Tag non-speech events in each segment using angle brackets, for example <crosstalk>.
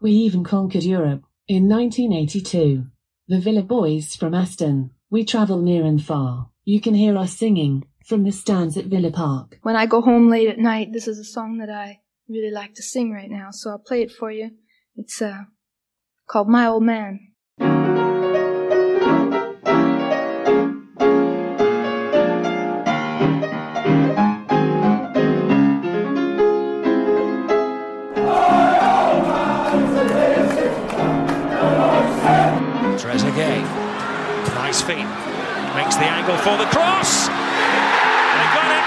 We even conquered Europe in 1982. The Villa Boys from Aston. We travel near and far. You can hear us singing from the stands at Villa Park. When I go home late at night, this is a song that I really like to sing right now, so I'll play it for you. It's uh, called My Old Man. Feet, makes the angle for the cross. They got it.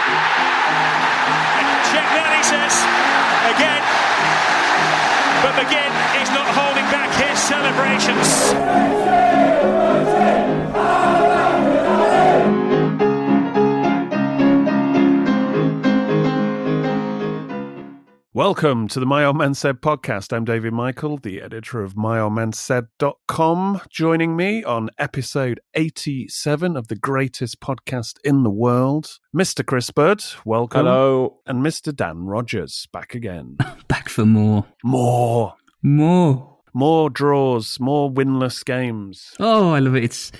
Check that, he says again. But McGinn is not holding back his celebrations. Welcome to the My Old Man Said podcast. I'm David Michael, the editor of myoldmansaid.com. Joining me on episode 87 of the greatest podcast in the world, Mr. Chris Bird, welcome. Hello. And Mr. Dan Rogers, back again. <laughs> Back for more. More. More. More draws, more winless games. Oh, I love it. It's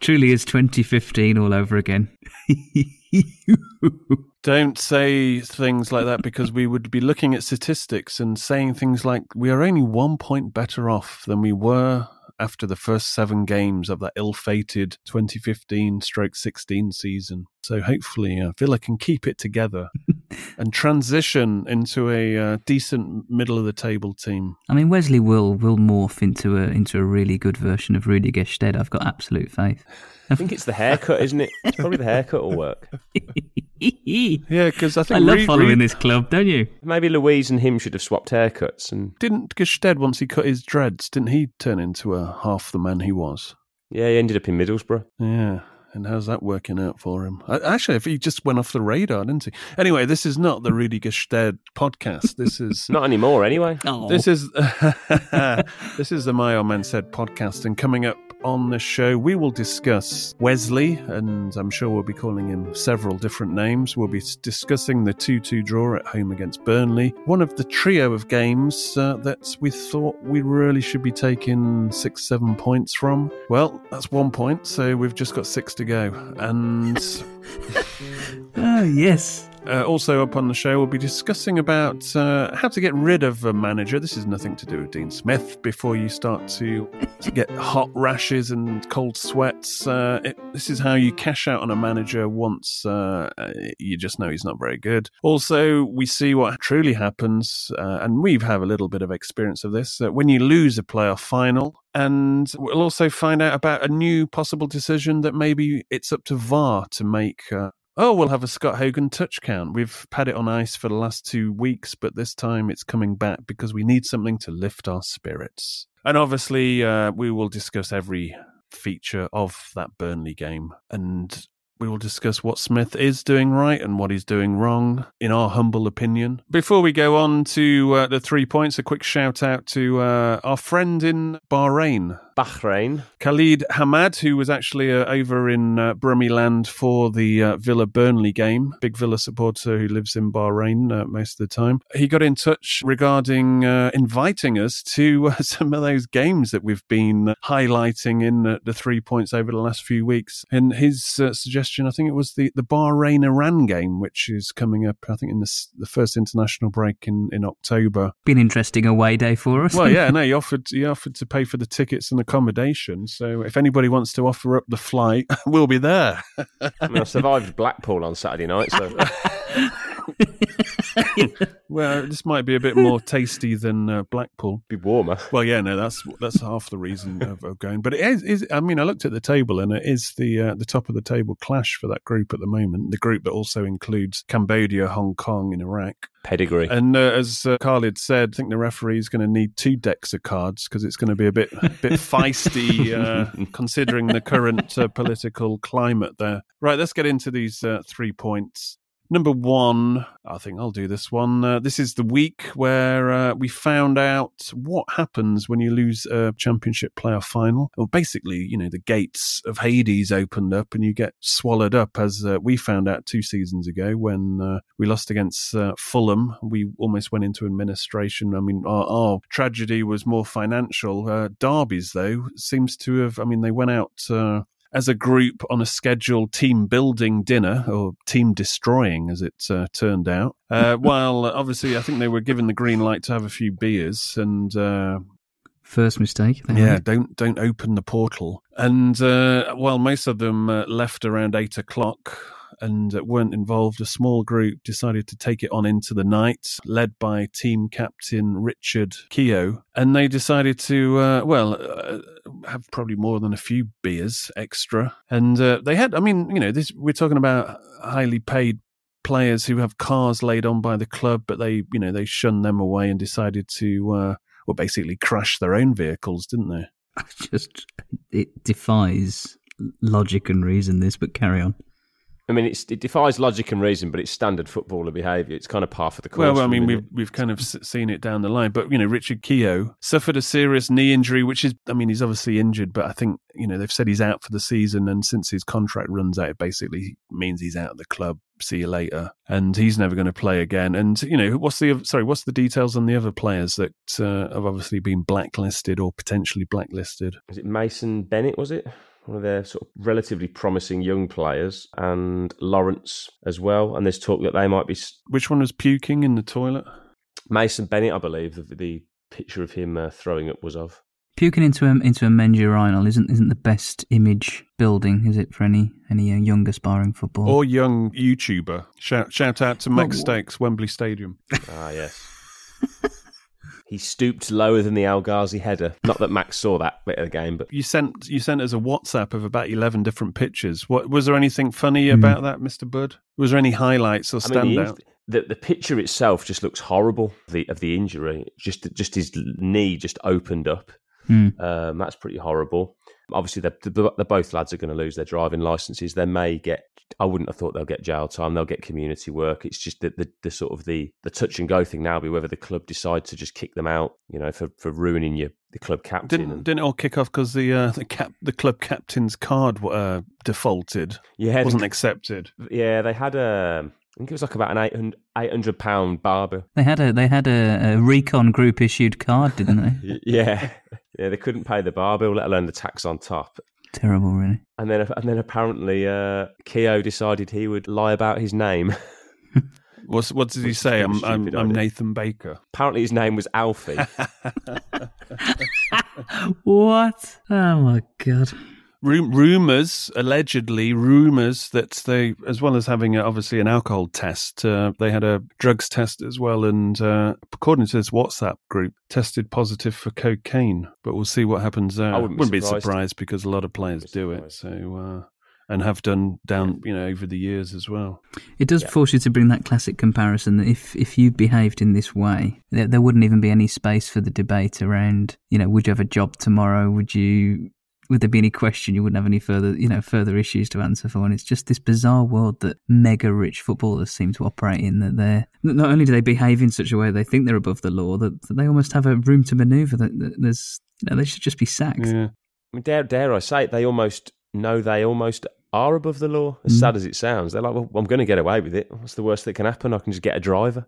truly is 2015 all over again. <laughs> <laughs> Don't say things like that because we would be looking at statistics and saying things like we are only one point better off than we were after the first seven games of that ill-fated 2015 stroke 16 season. So hopefully uh, Villa can keep it together <laughs> and transition into a uh, decent middle of the table team. I mean, Wesley will will morph into a into a really good version of Rudy Gestede. I've got absolute faith. I think it's the haircut, isn't it? It's probably the haircut will work. <laughs> <laughs> Yeah, because I think I love Reed- following Reed- this club, don't you? Maybe Luiz and him should have swapped haircuts. And Didn't Gestede once he cut his dreads? Didn't he turn into a half the man he was? yeah, he ended up in Middlesbrough. Yeah. And how's that working out for him? Uh, Actually, if he just went off the radar, didn't he? Anyway, this is not the Rudy Gestede podcast. This is <laughs> Not anymore, anyway. Oh, this is <laughs> this is the My Old Man Said podcast, and coming up on the show, we will discuss Wesley, and I'm sure we'll be calling him several different names. We'll be discussing the 2-2 draw at home against Burnley, one of the trio of games uh, that we thought we really should be taking six, seven points from. Well, that's one point, so we've just got six to go, and. oh <laughs> <laughs> yes. Uh, also up on the show, we'll be discussing about uh, how to get rid of a manager. This is nothing to do with Dean Smith. Before you start to, to get hot rashes and cold sweats, uh, it, this is how you cash out on a manager once uh, you just know he's not very good. Also, we see what truly happens, uh, and we have had a little bit of experience of this. Uh, when you lose a playoff final, and we'll also find out about a new possible decision that maybe it's up to VAR to make. Oh, we'll have a Scott Hogan touch count. We've had it on ice for the last two weeks, but this time it's coming back because we need something to lift our spirits. And obviously, uh, we will discuss every feature of that Burnley game and we will discuss what Smith is doing right and what he's doing wrong, in our humble opinion. Before we go on to uh, the three points, a quick shout out to uh, our friend in Bahrain. Bahrain. Khalid Hamad, who was actually uh, over in uh, Brummyland for the uh, Villa Burnley game, big Villa supporter who lives in Bahrain uh, most of the time. He got in touch regarding uh, inviting us to uh, <laughs> some of those games that we've been highlighting in uh, the three points over the last few weeks. And his uh, suggestion, I think it was the, the Bahrain Iran game, which is coming up, I think, in the, the first international break in, in October. Been interesting away day for us. Well, yeah, <laughs> no, he offered he offered to pay for the tickets and accommodation. So if anybody wants to offer up the flight, <laughs> we'll be there. I mean, I survived Blackpool on Saturday night, so <laughs> <laughs> well, this might be a bit more tasty than uh, Blackpool. be warmer. Well, yeah, no, that's that's half the reason of, of going. But it is, is, I mean, I looked at the table, and it is the uh, the top of the table clash for that group at the moment. The group that also includes Cambodia, Hong Kong, and Iraq. Pedigree. And uh, as uh, Khalid said, I think the referee is going to need two decks of cards because it's going to be a bit bit <laughs> feisty uh, considering the current uh, political climate there. Right, let's get into these uh, three points. Number one, I think I'll do this one. Uh, this is the week where uh, we found out what happens when you lose a championship playoff final. Well, basically, you know, the gates of Hades opened up and you get swallowed up, as uh, we found out two seasons ago when uh, we lost against uh, Fulham. We almost went into administration. I mean, our, our tragedy was more financial. Uh, Derby's, though, seems to have, I mean, they went out. As a group on a scheduled team building dinner or team destroying, as it uh, turned out. Uh, <laughs> while uh, obviously, I think they were given the green light to have a few beers and. Uh, First mistake. Yeah, don't don't open the portal. And uh, while most of them uh, left around eight o'clock and uh, weren't involved, a small group decided to take it on into the night, led by team captain Richard Keogh, and they decided to uh, well uh, have probably more than a few beers extra, and uh, they had. I mean, you know, this we're talking about highly paid players who have cars laid on by the club, but they, you know, they shunned them away and decided to, uh, well, basically crash their own vehicles, didn't they? Just it defies logic and reason. This, but carry on. I mean, it's, it defies logic and reason, but it's standard footballer behaviour. It's kind of par for the course. Well, I mean, we've we've kind of seen it down the line, but you know, Richard Keogh suffered a serious knee injury, which is, I mean, he's obviously injured, but I think you know they've said he's out for the season, and since his contract runs out, it basically means he's out of the club. See you later, and he's never going to play again. And you know, what's the sorry, what's the details on the other players that uh, have obviously been blacklisted or potentially blacklisted? Was it Mason Bennett? Was it one of their sort of relatively promising young players, and Lawrence as well? And there's talk that they might be Which one was puking in the toilet? Mason Bennett, I believe. The, the picture of him uh, throwing up was of. Puking into a into a men's urinal isn't isn't the best image building, is it, for any any uh, young aspiring football? Or young YouTuber? Shout shout out to Max Well, Stakes, Wembley Stadium. Ah, yes. <laughs> he stooped lower than the El Ghazi header. Not that Max saw that bit of the game, but You sent you sent us a WhatsApp of about eleven different pictures. What was there anything funny hmm. about that, Mister Bud? Was there any highlights or I mean, the, the the picture itself just looks horrible. The of the injury, just just his knee just opened up. Hmm. Um, that's pretty horrible. Obviously, they're, they're they're both lads are going to lose their driving licenses. They may get. I wouldn't have thought they'll get jail time. They'll get community work. It's just that the, the sort of the, the touch and go thing now be whether the club decide to just kick them out. You know, for, for ruining your the club captain. Didn't and- didn't it all kick off because the uh, the cap the club captain's card uh, defaulted? Yeah, wasn't accepted. yeah, they had a. I think it was like about an 800 pound barber They had a they had a, a recon group issued card, didn't they? <laughs> Yeah, yeah, they couldn't pay the bar bill, let alone the tax on top. Terrible, really. And then, and then apparently, uh, Keogh decided he would lie about his name. <laughs> What's what did he Which say? a I'm I'm, I'm. Nathan Baker. apparently, his name was Alfie. <laughs> What? Oh my god! Ru- rumors, allegedly, rumors that they, as well as having uh, obviously an alcohol test, uh, they had a drugs test as well, and uh, according to this WhatsApp group, tested positive for cocaine. But we'll see what happens there. I wouldn't be surprised. because a lot of players do it. So. Uh, and have done down, you know, over the years as well. It does Yeah. force you to bring that classic comparison that if if you behaved in this way, there, there wouldn't even be any space for the debate around. You know, would you have a job tomorrow? Would you? Would there be any question? You wouldn't have any further, you know, further issues to answer for. And it's just this bizarre world that mega rich footballers seem to operate in. That they're not only do they behave in such a way they think they're above the law, that, that they almost have a room to manoeuvre. That, that there's, you know, they should just be sacked. Yeah. I mean, dare, dare I say it, they almost know they almost are above the law. As Mm. sad as it sounds, they're like, well, I'm going to get away with it. What's the worst that can happen? I can just get a driver.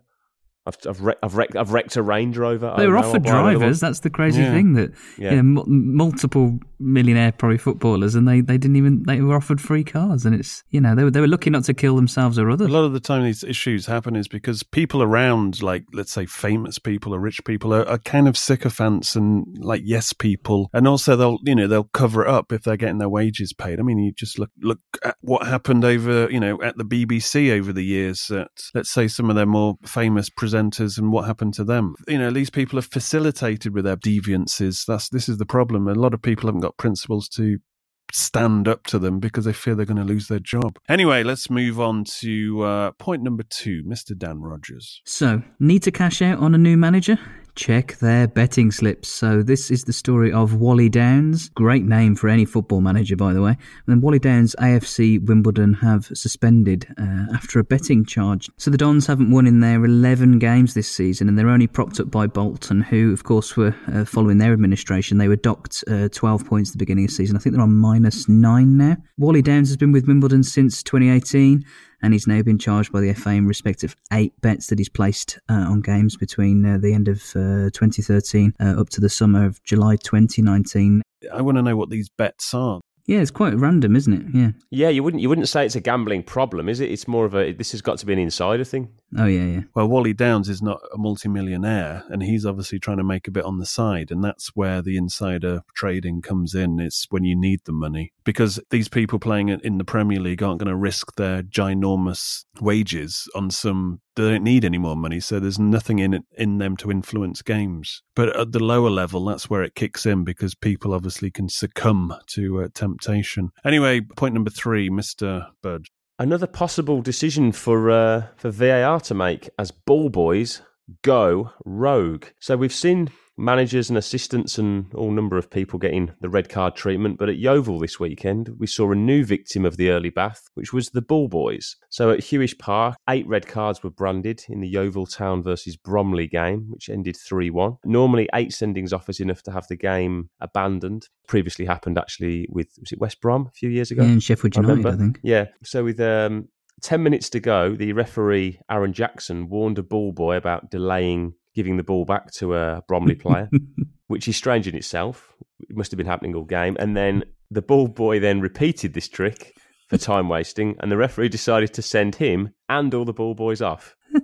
I've I've, wreck, I've, wrecked, I've wrecked a Range Rover. They were offered I'll buy another one. drivers. That's the crazy Yeah. thing that Yeah. you know, m- multiple millionaire pro footballers, and they, they didn't even they were offered free cars, and it's you know they were they were lucky not to kill themselves or others. A lot of the time, these issues happen is because people around, like let's say famous people or rich people, are, are kind of sycophants and like yes people, and also they'll you know they'll cover it up if they're getting their wages paid. I mean, you just look look at what happened over you know at the BBC over the years. At let's say some of their more famous presenters and what happened to them. You know, these people are facilitated with their deviances. That's this is the problem. A lot of people haven't got principles to stand up to them because they fear they're going to lose their job. Anyway, let's move on to uh, point number two, Mr. Dan Rogers. So, need to cash out on a new manager? Check their betting slips. So, this is the story of Wally Downes. Great name for any football manager, by the way. And then Wally Downes, AFC Wimbledon have suspended uh, after a betting charge. So, the Dons haven't won in their 11 games this season, and they're only propped up by Bolton, who, of course, were uh, following their administration. They were docked uh, 12 points at the beginning of the season. I think they're on minus nine now. Wally Downes has been with Wimbledon since 2018 and he's now been charged by the FA in respect of eight bets that he's placed uh, on games between uh, the end of uh, 2013 uh, up to the summer of July 2019. I want to know what these bets are. Yeah, it's quite random, isn't it? Yeah. Yeah, you wouldn't you wouldn't say it's a gambling problem, is it? It's more of a this has got to be an insider thing. Oh yeah, yeah. Well, Wally Downes is not a multimillionaire, and he's obviously trying to make a bit on the side, and that's where the insider trading comes in. It's when you need the money because these people playing in in the Premier League aren't going to risk their ginormous wages on some. They don't need any more money, so there's nothing in it in them to influence games. But at the lower level, that's where it kicks in because people obviously can succumb to uh, temptation. Anyway, point number three, Mister Bud. Another possible decision for uh, for VAR to make as ball boys go rogue. So we've seen managers and assistants and all number of people getting the red card treatment, but at Yeovil this weekend we saw a new victim of the early bath, which was the ball boys. So at Huish Park, eight red cards were branded in the Yeovil Town versus Bromley game, which ended 3-1. Normally eight sendings off is enough to have the game abandoned. Previously happened actually with was it West Brom a few years ago? Yeah, and Sheffield United, I, remember. think. Yeah. So with um, 10 minutes to go, the referee, Aaron Jackson, warned a ball boy about delaying giving the ball back to a Bromley player, <laughs> which is strange in itself. It must have been happening all game. And then the ball boy then repeated this trick for <laughs> time wasting, and the referee decided to send him and all the ball boys off. <laughs>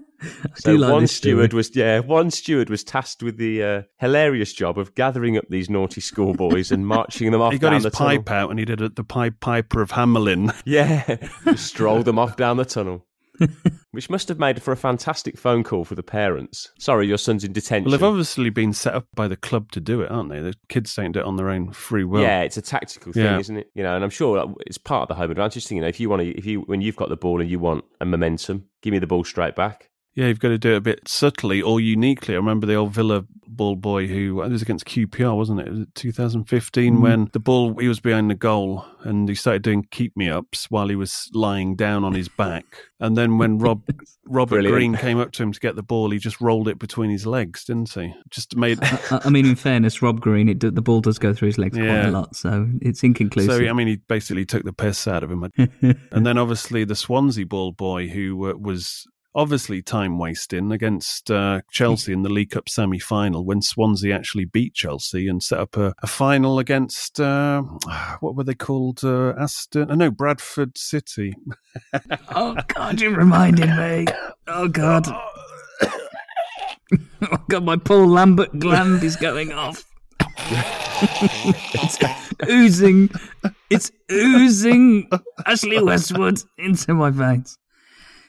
So like one story. steward was yeah, one steward was tasked with the uh, hilarious job of gathering up these naughty schoolboys and marching them off. He got down his the tunnel. pipe out and he did it, the pipe Piper of Hamelin. Yeah, strolled them off down the tunnel. <laughs> Which must have made for a fantastic phone call for the parents. Sorry, your son's in detention. Well, they've obviously been set up by the club to do it, aren't they? The kids don't do it on their own free will. yeah, it's a tactical thing, Yeah. isn't it? You know, and I'm sure it's part of the home advantage thing. You know, if you want to, if you when you've got the ball and you want a momentum, give me the ball straight back. Yeah, you've got to do it a bit subtly or uniquely. I remember the old Villa ball boy who it was against QPR, wasn't it? Was 2015 Mm. when the ball he was behind the goal and he started doing keep me ups while he was lying down on his back. And then when Rob <laughs> Robert Brilliant. Green came up to him to get the ball, he just rolled it between his legs, didn't he? Just made. I, I mean, in fairness, Rob Green, it, the ball does go through his legs quite a lot, so it's inconclusive. So I mean, he basically took the piss out of him. <laughs> and then obviously the Swansea ball boy who uh, was obviously time wasting against uh, Chelsea in the League Cup semi final when Swansea actually beat Chelsea and set up a, a final against uh, what were they called? Uh, Aston? uh, No, Bradford City. <laughs> oh God, you reminded me. Oh God. <laughs> oh God, my Paul Lambert gland is going off. it's oozing. It's oozing Ashley Westwood into my veins.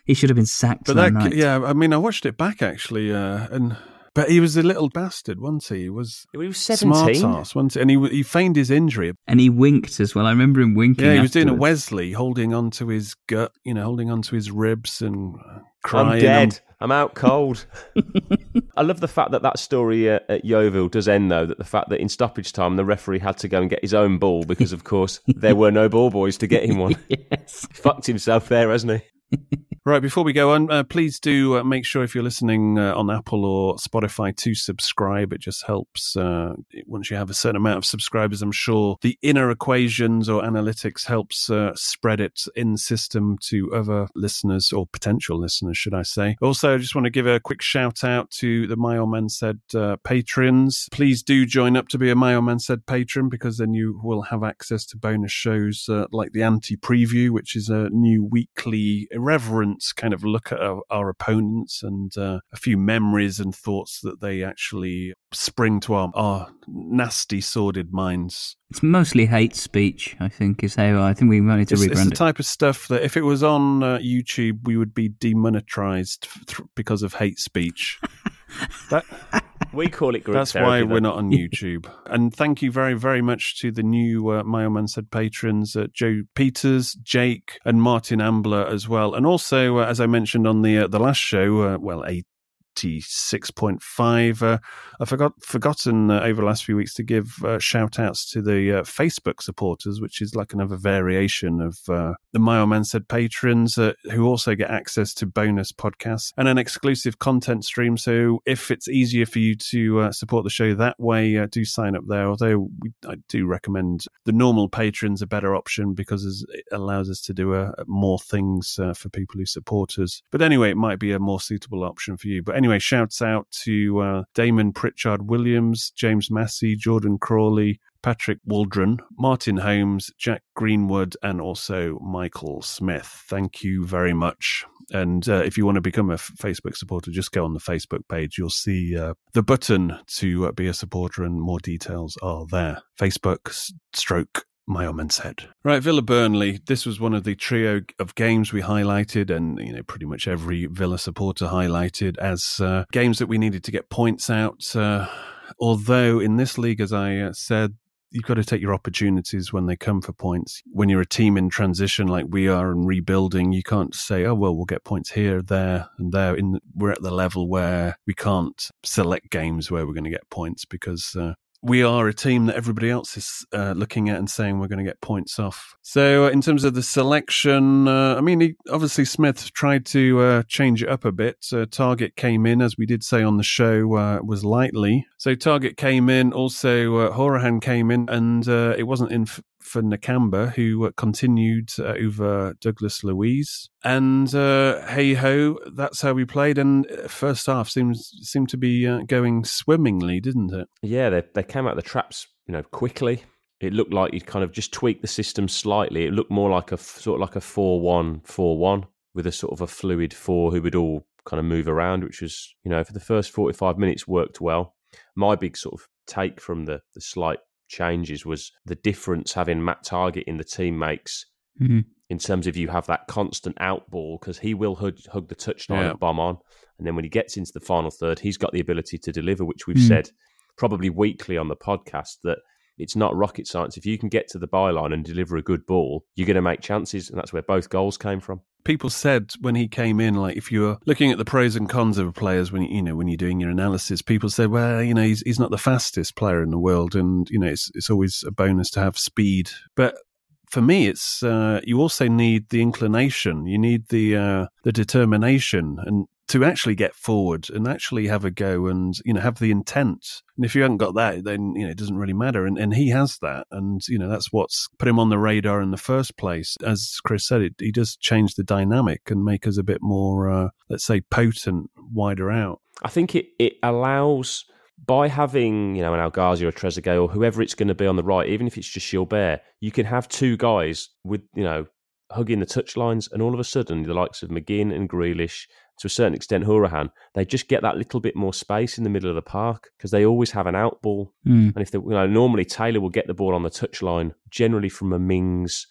He should have been sacked But that, that, night. yeah, I mean, I watched it back actually, uh, and but he was a little bastard, wasn't he? He was He was smart 17. ass, wasn't he? And he he feigned his injury. And he winked as well. I remember him winking. Yeah, he was doing a. Wesley, holding onto his gut, you know, holding onto his ribs and uh, crying. I'm dead. I'm out cold. <laughs> I love the fact that that story uh, at Yeovil does end, though, that the fact that in stoppage time the referee had to go and get his own ball because, of course, there were no ball boys to get him one. <laughs> yes. Fucked himself there, hasn't he? <laughs> Right, before we go on, uh, please do uh, make sure if you're listening uh, on Apple or Spotify to subscribe. It just helps uh, once you have a certain amount of subscribers. I'm sure the inner equations or analytics helps uh, spread it in system to other listeners or potential listeners, should I say. Also, I just want to give a quick shout out to the My Old Man Said uh, patrons. Please do join up to be a My Old Man Said patron because then you will have access to bonus shows like the anti preview, which is a new weekly irreverent kind of look at our, our opponents and uh, a few memories and thoughts that they actually spring to our, our nasty, sordid minds. It's mostly hate speech, I think, is how I think we might need to it's, rebrand it's the it. type of stuff that if it was on uh, YouTube, we would be demonetized th- because of hate speech. <laughs> that we call it group That's therapy, why though. we're not on <laughs> YouTube. and thank you very, very much to the new uh, My Man Said patrons, uh, Joe Peters, Jake, and Martin Ambler as well. And also, uh, as I mentioned on the uh, the last show, uh, well, eight. 86.5. Uh, I forgot forgotten uh, over the last few weeks to give uh, shout outs to the uh, Facebook supporters, which is like another variation of uh, the My Man Said patrons uh, who also get access to bonus podcasts and an exclusive content stream. So if it's easier for you to uh, support the show that way, do sign up there. Although we, I do recommend the normal patrons a better option because it allows us to do more things for people who support us. But anyway, it might be a more suitable option for you. But anyway, shouts out to uh, Damon Pritchard Williams, James Massey, Jordan Crawley, Patrick Waldron, Martin Holmes, Jack Greenwood, and also Michael Smith. Thank you very much. And uh, if you want to become a Facebook supporter, just go on the Facebook page. You'll see uh, the button to uh, be a supporter, and more details are there. Facebook stroke my old man said. Right, Villa Burnley. This was one of the trio of games we highlighted, and you know, pretty much every Villa supporter highlighted as uh, games that we needed to get points out. Uh, although in this league, as I uh, said, you've got to take your opportunities when they come for points. When you're a team in transition like we are and rebuilding, you can't say, "Oh well, we'll get points here, there, and there." In we're at the level where we can't select games where we're going to get points because uh, we are a team that everybody else is uh, looking at and saying we're going to get points off. So, uh, in terms of the selection, uh, I mean, he, obviously Smith tried to uh, change it up a bit. Targett came in, as we did say on the show, uh, was lightly. So, Targett came in. Also, uh, Hourihane came in, and it wasn't in f- for Nakamba, who continued uh, over Douglas Luiz. And uh, hey ho, that's how we played. And uh, first half seems seemed to be going swimmingly, didn't it? Yeah, they they came out the traps, you know, quickly. It looked like you'd kind of just tweak the system slightly. It looked more like a sort of like a four-one-four-one with a sort of a fluid four who would all kind of move around, which was, you know, for the first forty-five minutes worked well. My big sort of take from the the slight changes was the difference having Matt Targett in the team makes mm-hmm. in terms of you have that constant out ball because he will hug, hug the touchline Yeah. and bomb on. And then when he gets into the final third, he's got the ability to deliver, which we've Mm. said probably weekly on the podcast that it's not rocket science. If you can get to the byline and deliver a good ball, you're going to make chances. And that's where both goals came from. People said when he came in, like if you're looking at the pros and cons of players, when you know when you're doing your analysis, people said, well, you know, he's he's not the fastest player in the world, and you know, it's it's always a bonus to have speed, but for me, it's uh, you also need the inclination, you need the uh, the determination, and to actually get forward and actually have a go, and you know have the intent. And if you haven't got that, then you know it doesn't really matter. And and he has that, and you know that's what's put him on the radar in the first place. As Chris said, it he does change the dynamic and make us a bit more, uh, let's say, potent, wider out. I think it, it allows by having you know an El Ghazi or a Trezeguet or whoever it's going to be on the right, even if it's just Guilbert, you can have two guys with you know hugging the touchlines, and all of a sudden the likes of McGinn and Grealish, to a certain extent Hourihane, they just get that little bit more space in the middle of the park because they always have an out ball, Mm. and if they, you know normally Taylor will get the ball on the touchline generally from a Mings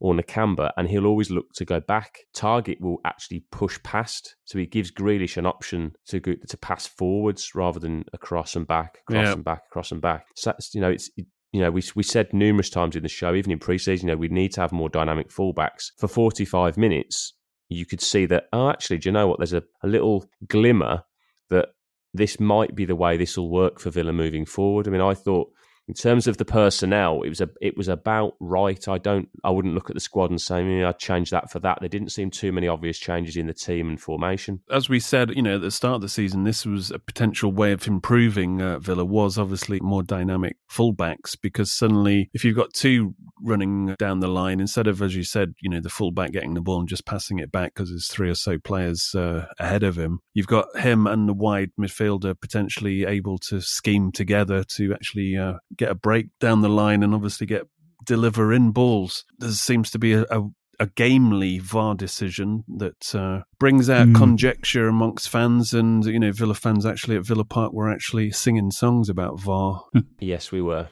or Nakamba, and he'll always look to go back. Targett will actually push past, so he gives Grealish an option to go, to pass forwards rather than across and back, across Yeah. and back, across and back. So that's, you know, it's you know we we said numerous times in the show, even in preseason, you know, we need to have more dynamic fullbacks for forty five minutes. You could see that. Oh, actually, do you know what? There's a, a little glimmer that this might be the way this will work for Villa moving forward. I mean, I thought in terms of the personnel, it was a it was about right. I don't I wouldn't look at the squad and say "Mm, I'd change that for that. There didn't seem too many obvious changes in the team and formation. As we said, you know, at the start of the season, this was a potential way of improving uh, Villa. Was obviously more dynamic fullbacks because suddenly, if you've got two running down the line instead of, as you said, you know, the fullback getting the ball and just passing it back because there's three or so players uh, ahead of him, you've got him and the wide midfielder potentially able to scheme together to actually uh, get a break down the line and obviously get deliver in balls. There seems to be a, a a gamely VAR decision that uh, brings out Mm. conjecture amongst fans, and you know, Villa fans actually at Villa Park were actually singing songs about VAR, <laughs> Yes, we were.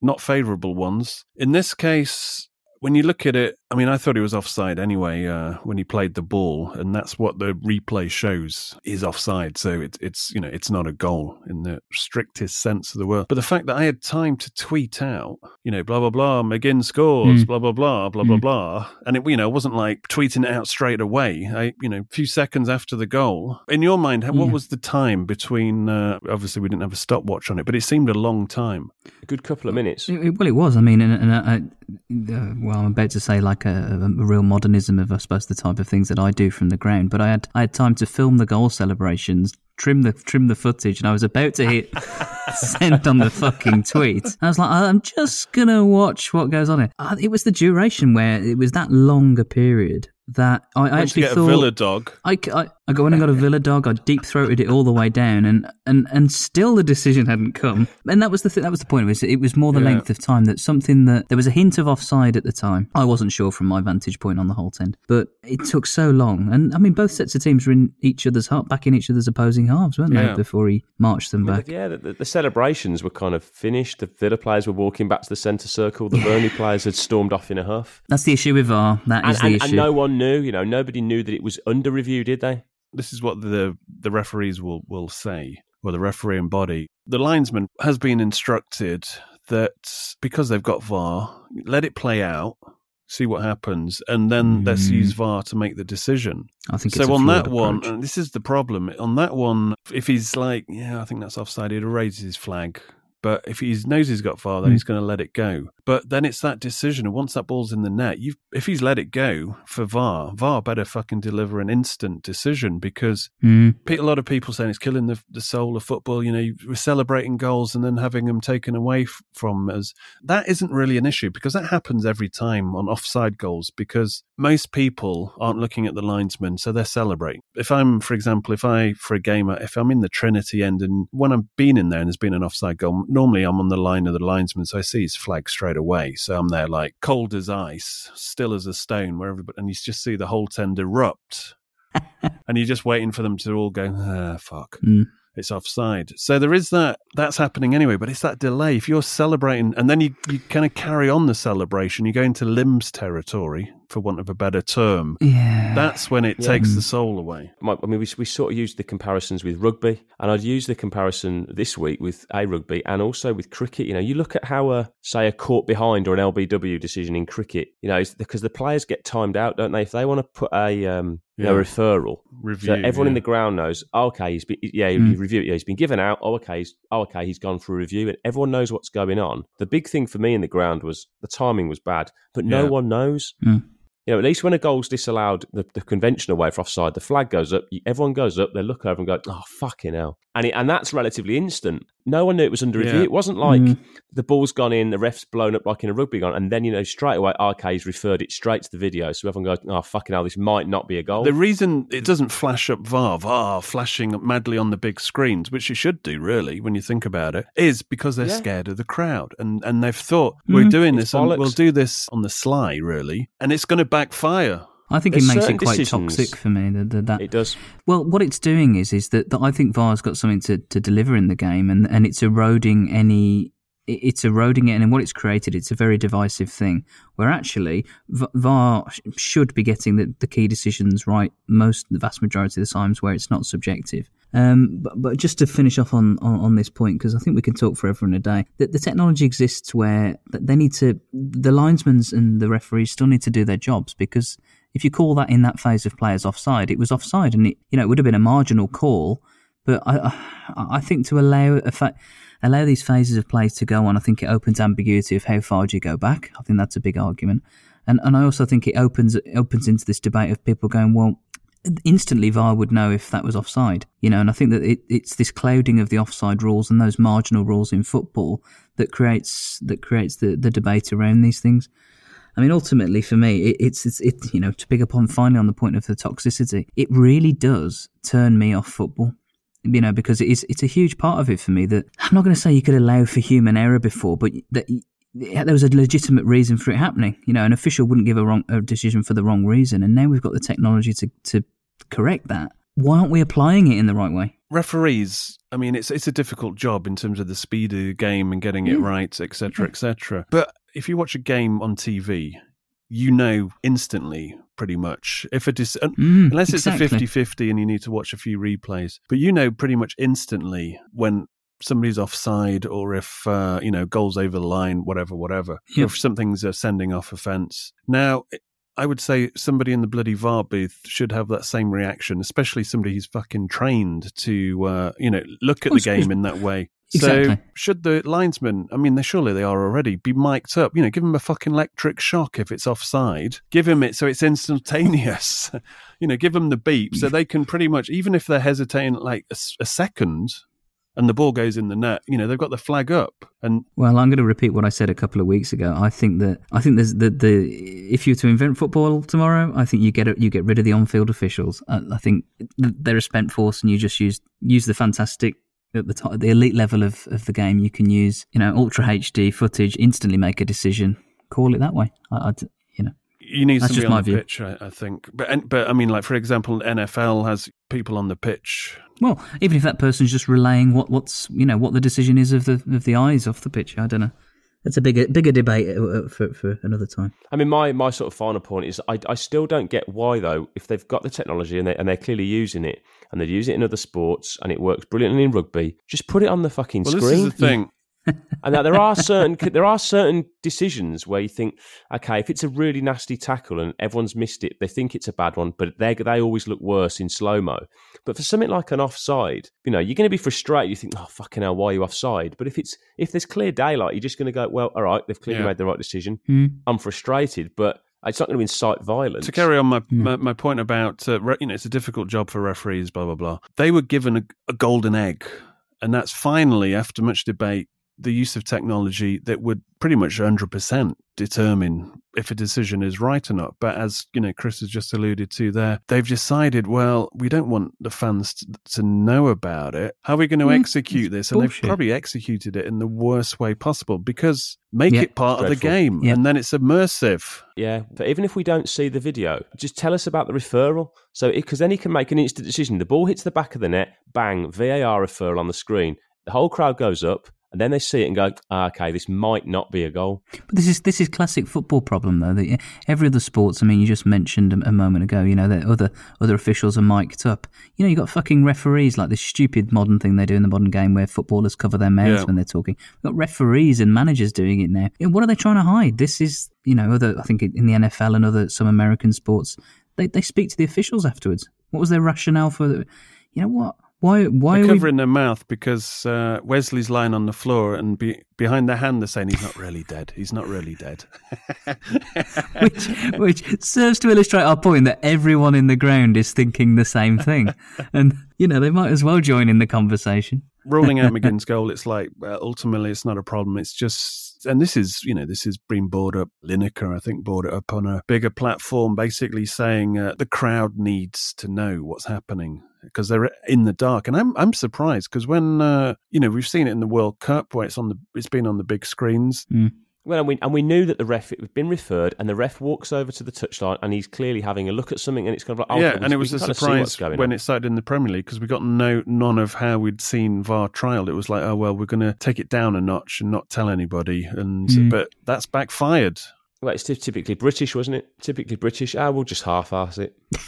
not favourable ones. In this case, when you look at it, I mean, I thought he was offside anyway uh, when he played the ball, and that's what the replay shows is offside. So it's it's you know it's not a goal in the strictest sense of the word. But the fact that I had time to tweet out, you know, blah blah blah, McGinn scores, Mm. blah blah blah, blah blah Mm. blah, and it you know wasn't like tweeting it out straight away. I you know a few seconds after the goal. In your mind, what Yeah. was the time between? Uh, obviously, we didn't have a stopwatch on it, but it seemed a long time. A good couple of minutes. It- it- well, it was. I mean, and, and I, uh, well, I'm about to say like a, a real modernism of, I suppose, the type of things that I do from the ground. But I had I had time to film the goal celebrations, trim the trim the footage, and I was about to hit <laughs> send on the fucking tweet. I was like, I'm just gonna watch what goes on here. It was the duration where it was that longer period that I, I actually thought a Villa dog. I, I, I got when I got a Villa dog, I deep throated it all the way down, and, and, and still the decision hadn't come. And that was the th- that was the point. It was it was more the Yeah. length of time that something that there was a hint of offside at the time. I wasn't sure from my vantage point on the Holte End, but it took so long. And I mean, both sets of teams were in each other's half, back in each other's opposing halves, weren't Yeah. they? Before he marched them I mean, back. yeah, the, the, celebrations were kind of finished. The Villa players were walking back to the centre circle. The Burnley players had stormed off in a huff. That's the issue with VAR. That And, is the and, issue. and no one knew, you know, nobody knew that it was under review, did they? This is what the the referees will will say, or the referee and body. The linesman has been instructed that because they've got VAR, let it play out, see what happens, and then let's Mm. use VAR to make the decision. I think So on that one, approach. and this is the problem. On that one, if he's like, yeah, I think that's offside, he'd raise his flag. But if he knows he's got VAR, then Mm. he's going to let it go. But then it's that decision. And once that ball's in the net, if he's let it go for VAR, VAR better fucking deliver an instant decision because Mm. a lot of people saying it's killing the, the soul of football. You know, we're celebrating goals and then having them taken away f- from us. That isn't really an issue because that happens every time on offside goals because most people aren't looking at the linesman, so they're celebrating. If I'm, for example, if I, for a gamer, if I'm in the Trinity end and when I've been in there and there's been an offside goal, normally I'm on the line of the linesman, so I see his flag straight away. So I'm there like cold as ice, still as a stone, where everybody, and you just see the whole tent erupt <laughs> and you're just waiting for them to all go, ah, fuck. Mm. It's offside. So there is that, that's happening anyway, but it's that delay. If you're celebrating and then you, you kind of carry on the celebration, you go into limbs territory, for want of a better term. Yeah. That's when it Yeah. takes the soul away. My- I mean, we, we sort of used the comparisons with rugby, and I'd use the comparison this week with a rugby and also with cricket. You know, you look at how a say a caught behind or an LBW decision in cricket. You know, because the players get timed out, don't they? If they want to put a um, you know, Yeah. referral, Review. so everyone in the ground knows. Oh, okay, he's been yeah, he Mm. review. Yeah, he's been given out. Oh, okay, he's oh, okay, he's gone for a review, and everyone knows what's going on. The big thing for me in the ground was the timing was bad, but no Yeah. one knows. Mm. You know, at least when a goal's disallowed, the, the conventional way for offside, the flag goes up. Everyone goes up. They look over and go, "Oh fucking hell!" And it, and that's relatively instant. No one knew it was under review. Yeah. It wasn't like Mm. the ball's gone in, the ref's blown up like in a rugby gun, and then you know straight away, he's referred it straight to the video. So everyone goes, "Oh fucking hell, this might not be a goal." The reason it doesn't flash up VAR, VAR flashing madly on the big screens, which it should do really when you think about it, is because they're Yeah. scared of the crowd. And and they've thought, we're Mhm. doing It's this, bollocks. we'll do this on the sly, really. And it's going to backfire. I think There's it makes it quite decisions- toxic for me. That, it does. Well, what it's doing is is that, that I think VAR's got something to, to deliver in the game, and, and it's eroding any. It- It's eroding it, and in what it's created, it's a very divisive thing. Where actually, VAR should be getting the, the key decisions right most, the vast majority of the times, where it's not subjective. Um, but, but just to finish off on, on, on this point, because I think we can talk forever and a day, that the technology exists where they need to, the linesmen and the referees still need to do their jobs because if you call that in that phase of players offside, it was offside, and it you know it would have been a marginal call, But I, I, think to allow fa- allow these phases of play to go on, I think it opens ambiguity of how far do you go back. I think that's a big argument, and and I also think it opens opens into this debate of people going, well, instantly VAR would know if that was offside, you know. And I think that it, it's this clouding of the offside rules and those marginal rules in football that creates that creates the the debate around these things. I mean, ultimately, for me, it, it's, it's it you know to pick up on finally on the point of the toxicity, it really does turn me off football. You know, because it is it's a huge part of it for me that I'm not going to say you could allow for human error before, but that there was a legitimate reason for it happening. You know, an official wouldn't give a wrong a decision for the wrong reason, and now we've got the technology to to correct that. Why aren't we applying it in the right way? referees i mean it's it's a difficult job in terms of the speed of the game and getting it right etc etc but if you watch a game on tv you know instantly pretty much if it is Mm, unless it's exactly. a 50-50 and you need to watch a few replays but you know pretty much instantly when somebody's offside or if uh, you know goals over the line whatever whatever or if something's uh, sending off offense now I would say somebody in the bloody VAR booth should have that same reaction, especially somebody who's fucking trained to, uh, you know, look at the game in that way. Exactly. So should the linesman, I mean, they surely they are already, be mic'd up? You know, give him a fucking electric shock if it's offside. Give him it so it's instantaneous. <laughs> you know, give them the beep so they can pretty much, even if they're hesitating like a second, and the ball goes in the net, you know, they've got the flag up, and Well, I'm going to repeat what I said a couple of weeks ago. I think that I think there's the the if you were to invent football tomorrow, I think you get it, you get rid of the on-field officials. I, I think they're a spent force, and you just use use the fantastic at the top, the elite level of, of the game. You can use you know ultra HD footage, instantly make a decision, call it that way. I, I'd, you know, you need That's somebody just on the view. pitch, I, I think. But but I mean, like for example, NFL has people on the pitch. well, even if that person's just relaying what what's you know what the decision is of the of the eyes off the pitch, I don't know. That's a bigger bigger debate uh, for for another time. I mean, my, my sort of final point is I, I still don't get why, though, if they've got the technology and, they, and they're clearly using it and they'd use it in other sports and it works brilliantly in rugby, just put it on the fucking Well, screen. this is the thing. <laughs> and that there are certain there are certain decisions where you think, okay, if it's a really nasty tackle and everyone's missed it, they think it's a bad one, but they they always look worse in slow mo. But for something like an offside, you know, you're going to be frustrated. You think, oh fucking hell, why are you offside? But if it's if there's clear daylight, you're just going to go, well, all right, they've clearly Yeah. made the right decision. Mm. I'm frustrated, but it's not going to incite violence. To carry on my, Hmm. my, my point about, uh, re- you know, it's a difficult job for referees, blah, blah, blah. They were given a, a golden egg. And that's finally, after much debate, the use of technology that would pretty much 100% determine if a decision is right or not. But as, you know, Chris has just alluded to there, they've decided, well, we don't want the fans to, to know about it. How are we going to Mm, execute it's this? And bullshit. they've probably executed it in the worst way possible because make Yeah. it part of the game Yeah. and then it's immersive. Yeah, but even if we don't see the video, just tell us about the referral. So, because then he can make an instant decision. The ball hits the back of the net, bang, VAR referral on the screen. The whole crowd goes up, and then they see it and go, ah, "Okay, this might not be a goal." But this is this is classic football problem though. That every other sports, I mean, you just mentioned a, a moment ago, you know, that other other officials are mic'd up. You know, you got fucking referees like this stupid modern thing they do in the modern game where footballers cover their mouths Yeah. when they're talking. We've got referees and managers doing it now. What are they trying to hide? This is, you know, other I think in the NFL and other some American sports, they they speak to the officials afterwards. What was their rationale for? The, you know what? Why why They're are we covering their mouth because uh, Wesley's lying on the floor, and be, behind their hand they're saying he's not really dead. He's not really dead. <laughs> which which serves to illustrate our point that everyone in the ground is thinking the same thing, and you know they might as well join in the conversation. <laughs> Ruling out McGinn's goal, it's like uh, ultimately it's not a problem. It's just, and this is you know this is being brought up. Lineker, I think, brought it up on a bigger platform, basically saying uh, the crowd needs to know what's happening because they're in the dark. And I'm I'm surprised because when uh, you know we've seen it in the World Cup where it's on the it's been on the big screens. Well, and we and we knew that the ref it had been referred, and the ref walks over to the touchline, and he's clearly having a look at something, and it's kind of like, oh, yeah, and it was a kind of see what's surprise when on. it started in the Premier League because we got no none of how we'd seen VAR trial. It was like, oh well, we're going to take it down a notch and not tell anybody, and Mm. but that's backfired. Well, it's typically British, wasn't it? Typically British. Ah, we'll just half-ass it. <laughs>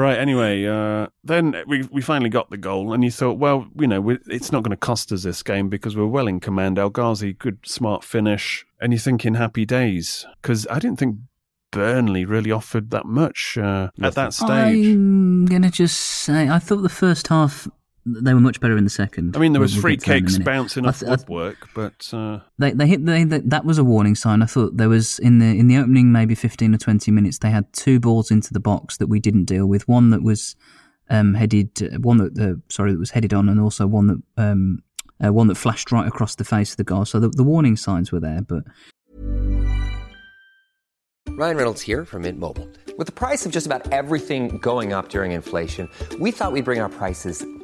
right. Anyway, uh, then we we finally got the goal, and you thought, well, you know, we, it's not going to cost us this game because we're well in command. El Ghazi, good smart finish, and you're thinking happy days because I didn't think Burnley really offered that much uh, at that stage. I'm gonna just say I thought the first half they were much better in the second. I mean, there was we'll free get to that in a kicks bouncing off th- woodwork, but uh, They they hit they, they, that was a warning sign. I thought there was in the in the opening maybe fifteen or twenty minutes they had two balls into the box that we didn't deal with. One that was um, headed, uh, one that uh, sorry that was headed on, and also one that um, uh, one that flashed right across the face of the goal. So the, the warning signs were there, but Ryan Reynolds here from Mint Mobile. With the price of just about everything going up during inflation, we thought we'd bring our prices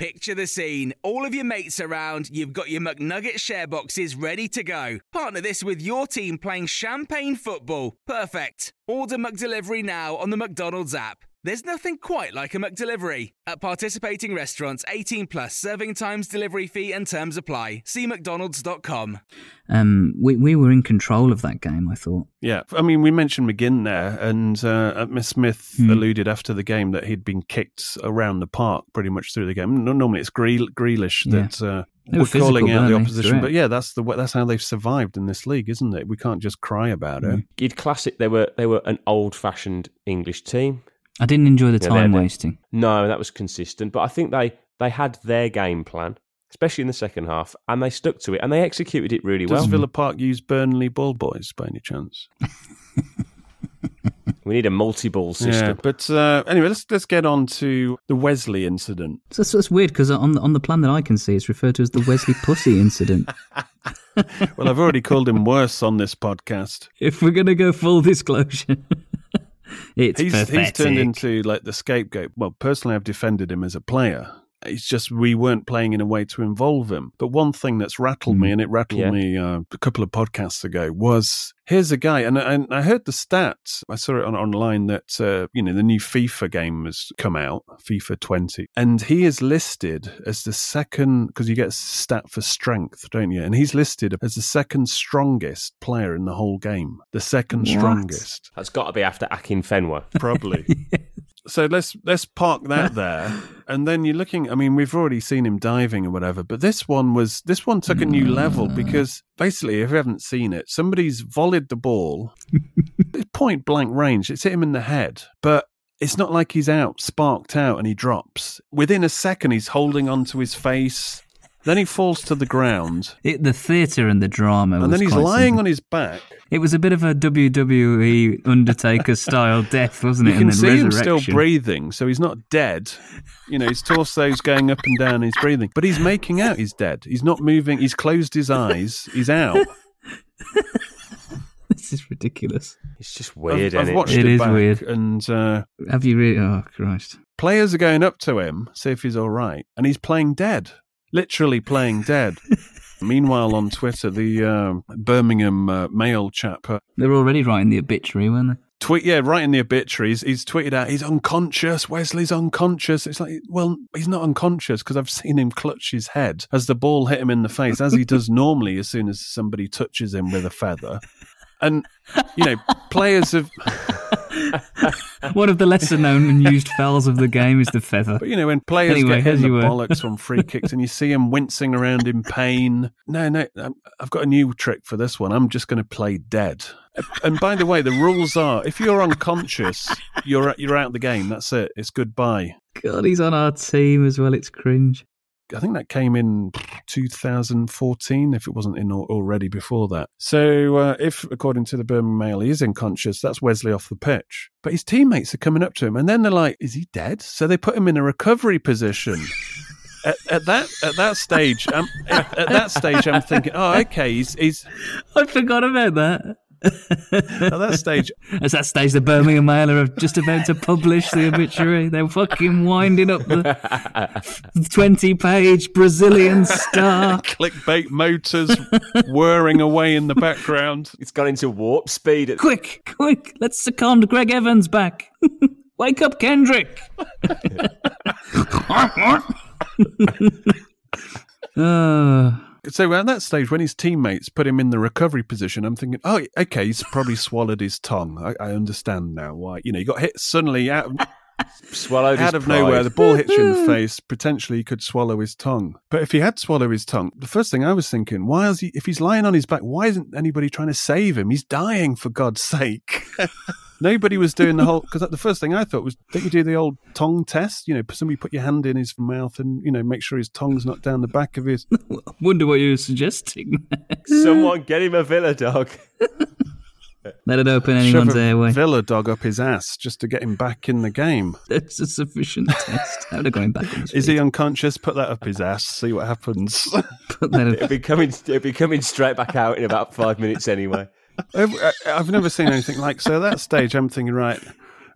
Picture the scene. All of your mates around, you've got your McNugget share boxes ready to go. Partner this with your team playing champagne football. Perfect. Order McDelivery now on the McDonald's app. There's nothing quite like a McDelivery. At participating restaurants, 18 plus serving times, delivery fee, and terms apply. See McDonald's.com. um, we we were in control of that game. I thought. yeah, I mean, we mentioned McGinn there, and uh, Miss Smith Hmm. alluded after the game that he'd been kicked around the park pretty much through the game. Normally, it's Greel- Grealish Yeah. that uh, were we're calling out the opposition, but yeah, that's the that's how they've survived in this league, isn't it? We can't just cry about Hmm. it. You'd classic. They were they were an old fashioned English team. I didn't enjoy the Yeah, time they're- wasting. No, that was consistent. But I think they they had their game plan, especially in the second half, and they stuck to it and they executed it really well. Does well. Villa Park use Burnley ball boys by any chance? <laughs> we need a multi ball system. Yeah, but uh, anyway, let's let's get on to the Wesley incident. So that's, that's weird because on the, on the plan that I can see, it's referred to as the Wesley Pussy incident. <laughs> <laughs> Well, I've already called him worse on this podcast. If we're gonna go full disclosure, it's he's he's turned into like the scapegoat. Well, personally, I've defended him as a player. It's just we weren't playing in a way to involve him. But one thing that's rattled me, and it rattled Yeah. me uh, a couple of podcasts ago, was here's a guy, and, and I heard the stats. I saw it on online that uh, you know the new FIFA game has come out, FIFA 20, and he is listed as the second because you get a stat for strength, don't you? And he's listed as the second strongest player in the whole game, the second What? strongest That's got to be after Akinfenwa. probably. <laughs> So let's let's park that <laughs> there, and then you're looking. I mean, we've already seen him diving or whatever, but this one was this one took a new level mm. because basically, if you haven't seen it, somebody's volleyed the ball, <laughs> point blank range. It's hit him in the head, but it's not like he's out, sparked out, and he drops. Within a second, he's holding onto his face. Then he falls to the ground, It, the theatre and the drama, and was then he's quite lying something. on his back. It was a bit of a WWE Undertaker style <laughs> death, wasn't it? You can and see him still breathing, so he's not dead. You know, his torso's going up and down, he's breathing, but he's making out he's dead. He's not moving. He's closed his eyes. He's out. <laughs> This is ridiculous. It's just weird. I've, I've watched It it, is back, weird. and uh, Have you really? Oh Christ! players are going up to him, see if he's all right, and he's playing dead, literally playing dead. <laughs> Meanwhile, on Twitter, the uh, Birmingham uh, Mail chap uh, They're already writing the obituary, weren't they? tweet yeah right in the obituaries he's tweeted out he's unconscious wesley's unconscious it's like well he's not unconscious because i've seen him clutch his head as the ball hit him in the face as he does normally as soon as somebody touches him with a feather and you know players have <laughs> One of the lesser known and used fouls of the game is the feather. but you know when players Anyway, get hit the were. bollocks on free kicks and you see him wincing around in pain no no i've got a new trick for this one i'm just going to play dead and by the way the rules are if you're unconscious you're you're out of the game that's it it's goodbye God, he's on our team as well. It's cringe. I think that came in 2014, if it wasn't in already before that. So, uh, if according to the Birmingham Mail, he is unconscious, that's Wesley off the pitch. But his teammates are coming up to him, and then they're like, "Is he dead?" So they put him in a recovery position. <laughs> At, at that at that stage, um, at, at that stage, I'm thinking, oh, okay, he's he's. <laughs> I forgot about that. At that stage, <laughs> At that stage, the Birmingham Mail are just about to publish the obituary. They're fucking winding up the <laughs> 20 page Brazilian star. <laughs> clickbait motors whirring away in the background. It's gone into warp speed. Quick, quick, let's second Greg Evans back. Wake up, Kendrick. uh, So at that stage, when his teammates put him in the recovery position, I'm thinking, oh, okay, he's probably <laughs> swallowed his tongue. I, I understand now why. You know, he got hit suddenly out of, <laughs> Swallowed his out of pride. nowhere. The ball hits you in the face. Potentially, he could swallow his tongue. But if he had swallowed his tongue, the first thing I was thinking, why is he? If he's lying on his back, why isn't anybody trying to save him? He's dying for God's sake. <laughs> Nobody was doing the whole because the first thing I thought was, don't you do the old tongue test? You know, somebody put your hand in his mouth and you know make sure his tongue's not down the back of his. <laughs> wonder what you were suggesting. Someone get him a Villa dog. <laughs> Let it open Shove anyone's a airway. Villa dog up his ass just to get him back in the game. <laughs> That's a sufficient test. How to going back on his Is he unconscious? Put that up his ass. See what happens. Put that It'll be coming. It'll be coming straight back out in about five minutes anyway. I've, I've never seen anything like so. At that stage, I'm thinking, right,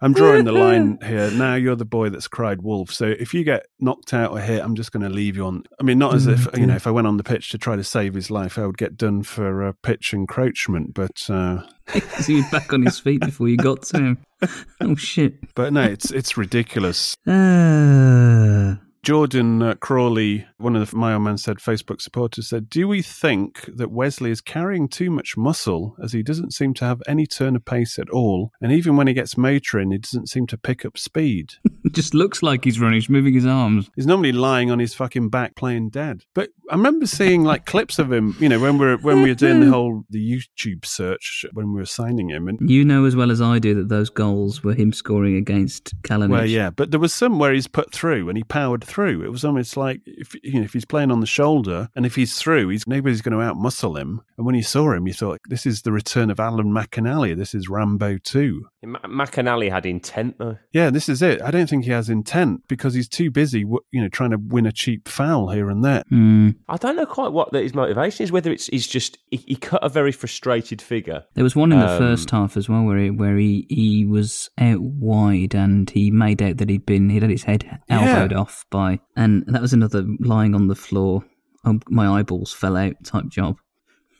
I'm drawing the line <laughs> here. Now you're the boy that's cried wolf. So if you get knocked out or hit, I'm just going to leave you on. I mean, not as if you know, if I went on the pitch to try to save his life, I would get done for uh, pitch encroachment. But uh, <laughs> he back on his feet before you got to him? <laughs> Oh shit! but no, it's it's ridiculous. Uh, <sighs> Jordan uh, Crawley, one of the My Old Man Said Facebook supporters, said, Do we think that Wesley is carrying too much muscle as he doesn't seem to have any turn of pace at all? And even when he gets motoring, he doesn't seem to pick up speed. <laughs> it just looks like he's running. He's moving his arms. He's normally lying on his fucking back playing dead. But I remember seeing like <laughs> clips of him, you know, when we were when we were doing the whole the YouTube search when we were signing him and You know as well as I do that those goals were him scoring against Kalinic. Well, yeah, but there was some where he's put through and he powered through. It was almost like if you know if he's playing on the shoulder and if he's through, he's nobody's going to outmuscle him. And when you saw him, you thought this is the return of Alan McInally. This is Rambo two. Ma- McInally had intent though. Yeah, this is it. I don't think he has intent because he's too busy, you know, trying to win a cheap foul here and there. Hmm. I don't know quite what his motivation is. Whether it's he's just he, he cut a very frustrated figure. There was one in the Um, first half as well where he, where he, he was out wide and he made out that he'd been he'd had his head elbowed Yeah. off by and that was another lying on the floor. Oh, my eyeballs fell out type job.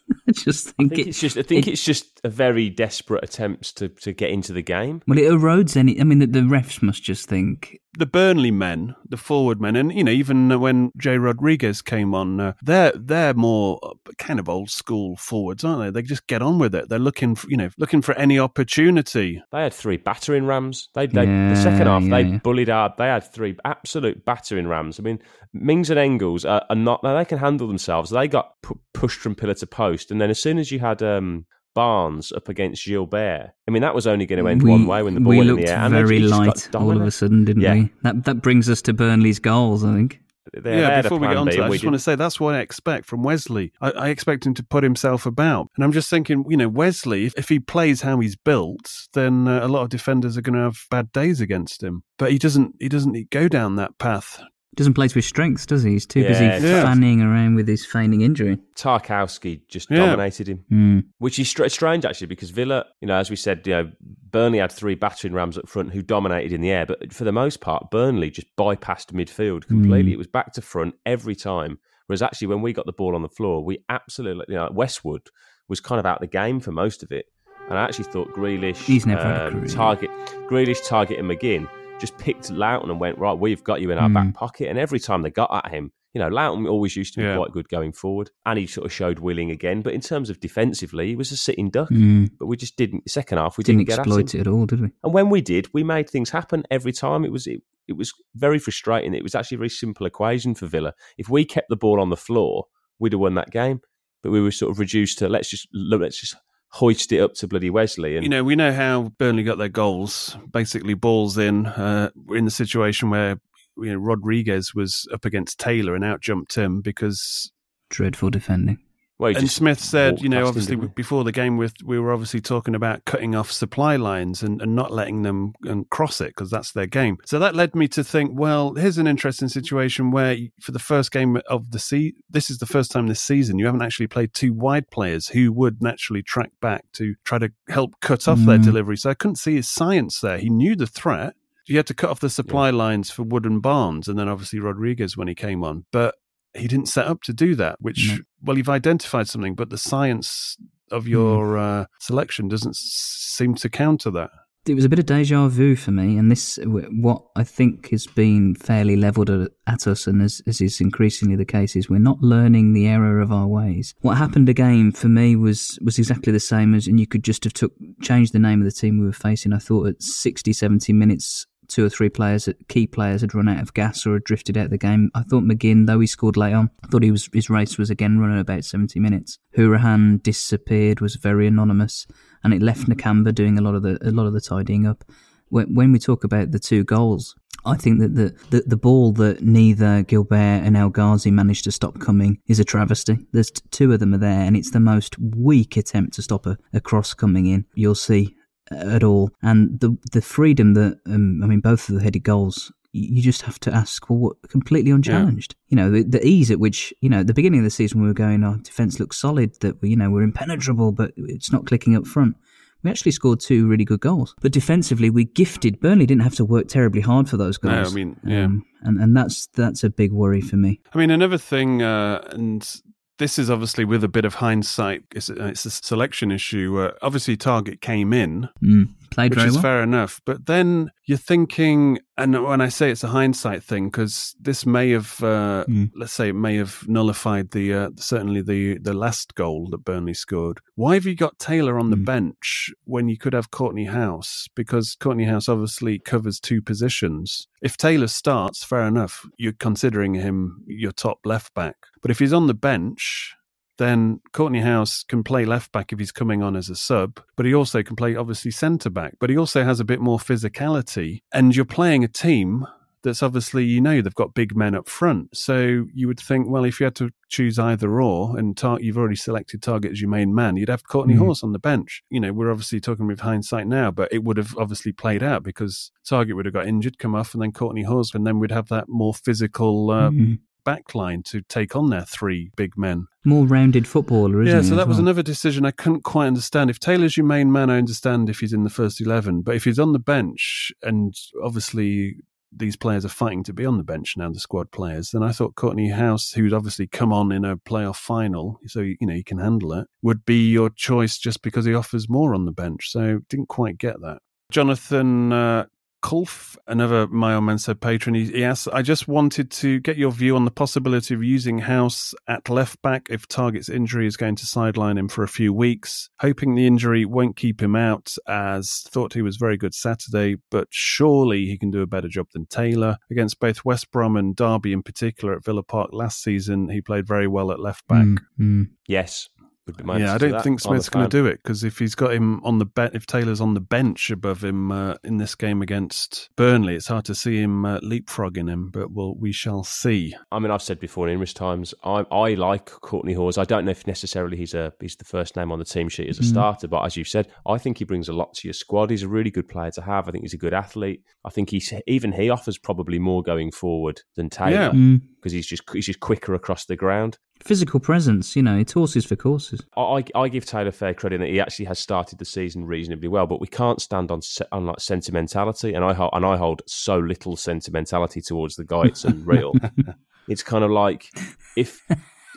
<laughs> I just I think, think it, it's just. I think it- it's just a very desperate attempt to to get into the game. well, it erodes any. I mean, the, the refs must just think the Burnley men, the forward men, and you know even when Jay Rodriguez came on, uh, they're they're more uh, kind of old school forwards, aren't they? They just get on with it. They're looking, for, you know, looking for any opportunity. They had three battering rams. They, they the second half yeah, they yeah. bullied hard. They had three absolute battering rams. I mean, Mings and Engels are, are not. They can handle themselves. They got pu- pushed from pillar to post, and then as soon as you had um, Barnes up against Guilbert, I mean that was only going to end we, one way when the ball we went looked in the air. And they very light all of a sudden, didn't Yeah. we? That that brings us to Burnley's goals. I think. They- they yeah, had a before we get plan on to that, I we just want to say that's what I expect from Wesley. I, I expect him to put himself about. And I'm just thinking, you know, Wesley, if, if he plays how he's built, then uh, a lot of defenders are going to have bad days against him. But he doesn't. He doesn't go down that path. Doesn't play to his strengths, does he? He's too busy Yeah, Yeah. fanning around with his feigning injury. Tarkowski just Yeah. dominated him. Hmm. Which is str- strange actually, because Villa, you know, as we said, you know, Burnley had three battering rams up front who dominated in the air, but for the most part, Burnley just bypassed midfield completely. Mm. It was back to front every time. Whereas actually, when we got the ball on the floor, we absolutely, you know, Westwood was kind of out of the game for most of it. And I actually thought Grealish, He's never um, target, Grealish, Targett, and McGinn just picked Lowton and went right. We've got you in our Mm. back pocket. And every time they got at him, you know, Lowton always used to be Yeah. quite good going forward, and he sort of showed willing again. But in terms of defensively, he was a sitting duck. Mm. But we just didn't. Second half, we Didn't didn't, get at exploit him. it at all, did we? And when we did, we made things happen every time. It was it, it was very frustrating. It was actually a very simple equation for Villa. If we kept the ball on the floor, we'd have won that game. But we were sort of reduced to let's just let's just hoist it up to bloody Wesley. And You know, we know how Burnley got their goals. Basically, balls in. Uh, we're in the situation where you know Rodriguez was up against Taylor and outjumped him because dreadful defending. Well, and Smith said, you know, obviously before the game, with we were obviously talking about cutting off supply lines and, and not letting them and cross it because that's their game. So that led me to think, well, here's an interesting situation where for the first game of the sea, this is the first time this season you haven't actually played two wide players who would naturally track back to try to help cut off their Mm. delivery. So I couldn't see his science there. He knew the threat. You had to cut off the supply lines for Wood and Barnes, and then obviously Rodriguez when he came on, but he didn't set up to do that. Which, No. Well, you've identified something, but the science of your uh, selection doesn't s- seem to counter that. It was a bit of deja vu for me, and this what I think has been fairly levelled at, at us, and as, as is increasingly the case, is we're not learning the error of our ways. What happened again for me was was exactly the same as, and you could just have took changed the name of the team we were facing. I thought at 60, 70 minutes, two or three players, key players, had run out of gas or had drifted out of the game. I thought McGinn, though he scored late on, I thought he was his race was again running about seventy minutes. Hourihane disappeared, was very anonymous, and it left Nakamba doing a lot of the a lot of the tidying up. When, when we talk about the two goals, I think that the, the, the ball that neither Guilbert and El Ghazi managed to stop coming is a travesty. There's t- two of them are there, and it's the most weak attempt to stop a, a cross coming in. You'll see at all. And the the freedom that um, I mean, both of the headed goals, you just have to ask, well, what, completely unchallenged. You know, the, the ease at which you know at the beginning of the season we were going, our defense looks solid, that we you know we're impenetrable, but it's not clicking up front. We actually scored two really good goals, but defensively we gifted. Burnley didn't have to work terribly hard for those No, goals. I mean, yeah. Um, and and that's that's a big worry for me. I mean, another thing, uh, and this is obviously with a bit of hindsight, it's, it's a selection issue. Uh, obviously, Targett came in, Mm, played which very is well. fair enough. But then you're thinking, and when I say it's a hindsight thing, because this may have, uh, Mm. let's say, it may have nullified the uh, certainly the the last goal that Burnley scored. Why have you got Taylor on the Mm. bench when you could have Kortney Hause? Because Kortney Hause obviously covers two positions. If Taylor starts, fair enough. You're considering him your top left back. But if he's on the bench, then Kortney Hause can play left back if he's coming on as a sub, but he also can play obviously centre back. But he also has a bit more physicality. And you're playing a team that's obviously, you know, they've got big men up front. So you would think, well, if you had to choose either or, and tar- you've already selected Targett as your main man, you'd have Courtney Mhm. Horse on the bench. You know, we're obviously talking with hindsight now, but it would have obviously played out because Targett would have got injured, come off, and then Kortney Hause, and then we'd have that more physical. Uh, Mhm. Backline to take on their three big men. More rounded footballer, isn't Yeah, so that was another decision I couldn't quite understand. If Taylor's your main man, I understand if he's in the first 11. But if he's on the bench, and obviously these players are fighting to be on the bench now, the squad players, then I thought Kortney Hause, who's obviously come on in a playoff final, so you know he can handle it, would be your choice just because he offers more on the bench. So didn't quite get that. Jonathan uh, Kulf, another My Old Said patron, he, he asks, I just wanted to get your view on the possibility of using Hause at left back if Targett's injury is going to sideline him for a few weeks. Hoping the injury won't keep him out, as thought he was very good Saturday, but surely he can do a better job than Taylor. Against both West Brom and Derby in particular at Villa Park last season, he played very well at left back. Mm, mm. Yes. Would be my Yeah, I don't think Smith's going to do it because if he's got him on the bench, if Taylor's on the bench above him uh, in this game against Burnley, it's hard to see him uh, leapfrogging him. But well, we shall see. I mean, I've said before in numerous times, I, I like Kortney Hause. I don't know if necessarily he's a he's the first name on the team sheet as a Mm. starter, but as you've said, I think he brings a lot to your squad. He's a really good player to have. I think he's a good athlete. I think he's even he offers probably more going forward than Taylor Yeah. Mm. Because he's just he's just quicker across the ground. Physical presence, you know, it's horses for courses. I, I give Taylor fair credit that he actually has started the season reasonably well, but we can't stand on on like sentimentality, and I hold, and I hold so little sentimentality towards the guy. It's unreal. <laughs> it's kind of like if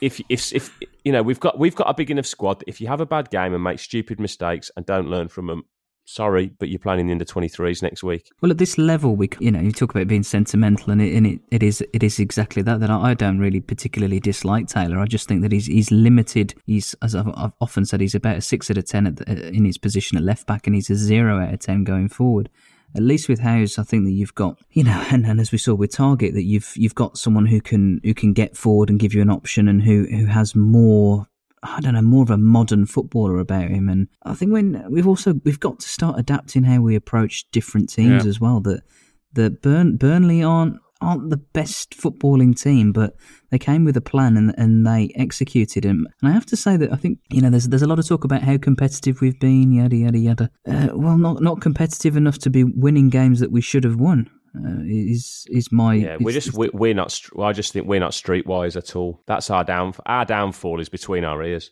if if if you know we've got we've got a big enough squad. that If you have a bad game and make stupid mistakes and don't learn from them, sorry, but you're playing in the under twenty threes next week. Well, at this level, we, you know, you talk about being sentimental, and it, and it, it is, it is exactly that. That I don't really particularly dislike Taylor. I just think that he's, he's limited. He's, as I've, I've often said, he's about a six out of ten the, in his position at left back, and he's a zero out of ten going forward. At least with Hause, I think that you've got, you know, <laughs> and, and as we saw with Targett, that you've you've got someone who can who can get forward and give you an option, and who who has more I don't know, more of a modern footballer about him. And I think when we've also we've got to start adapting how we approach different teams Yeah. as well. That that Burn, Burnley aren't aren't the best footballing team, but they came with a plan and and they executed it. And I have to say that I think you know there's there's a lot of talk about how competitive we've been, yada yada yada. Uh, well, not not competitive enough to be winning games that we should have won. Uh, is is my yeah? We're just we, we're not. I just think we're not streetwise at all. That's our down. Our downfall is between our ears.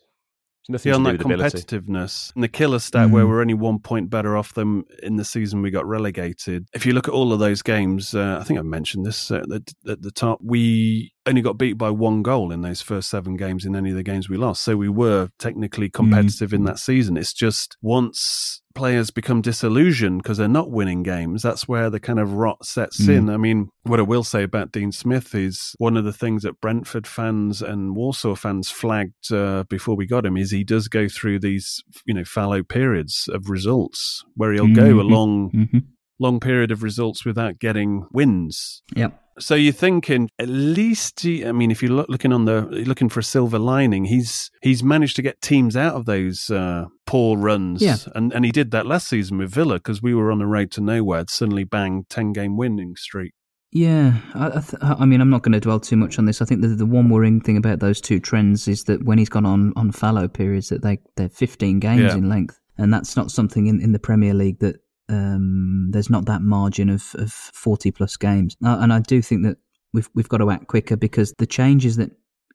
Nothing yeah, on that competitiveness and the killer stat mm. where we're only one point better off them in the season we got relegated. If you look at all of those games, uh, I think I mentioned this at the, at the top. We only got beat by one goal in those first seven games in any of the games we lost. So we were technically competitive mm. in that season. It's just once players become disillusioned because they're not winning games, that's where the kind of rot sets mm. in. I mean, what I will say about Dean Smith is one of the things that Brentford fans and Walsall fans flagged uh, before we got him is he does go through these, you know, fallow periods of results where he'll mm-hmm. go a long, mm-hmm. Long period of results without getting wins. Yep. So you're thinking at least he, I mean, if you're looking on the looking for a silver lining, he's he's managed to get teams out of those uh, poor runs, yeah. and and he did that last season with Villa because we were on the road to nowhere. Suddenly, bang, ten game winning streak. Yeah, I, th- I, mean, I'm not going to dwell too much on this. I think the, the one worrying thing about those two trends is that when he's gone on on fallow periods, that they they're 15 games yeah. in length, and that's not something in, in the Premier League that um, there's not that margin of, of 40 plus games. Uh, and I do think that we've we've got to act quicker because the changes that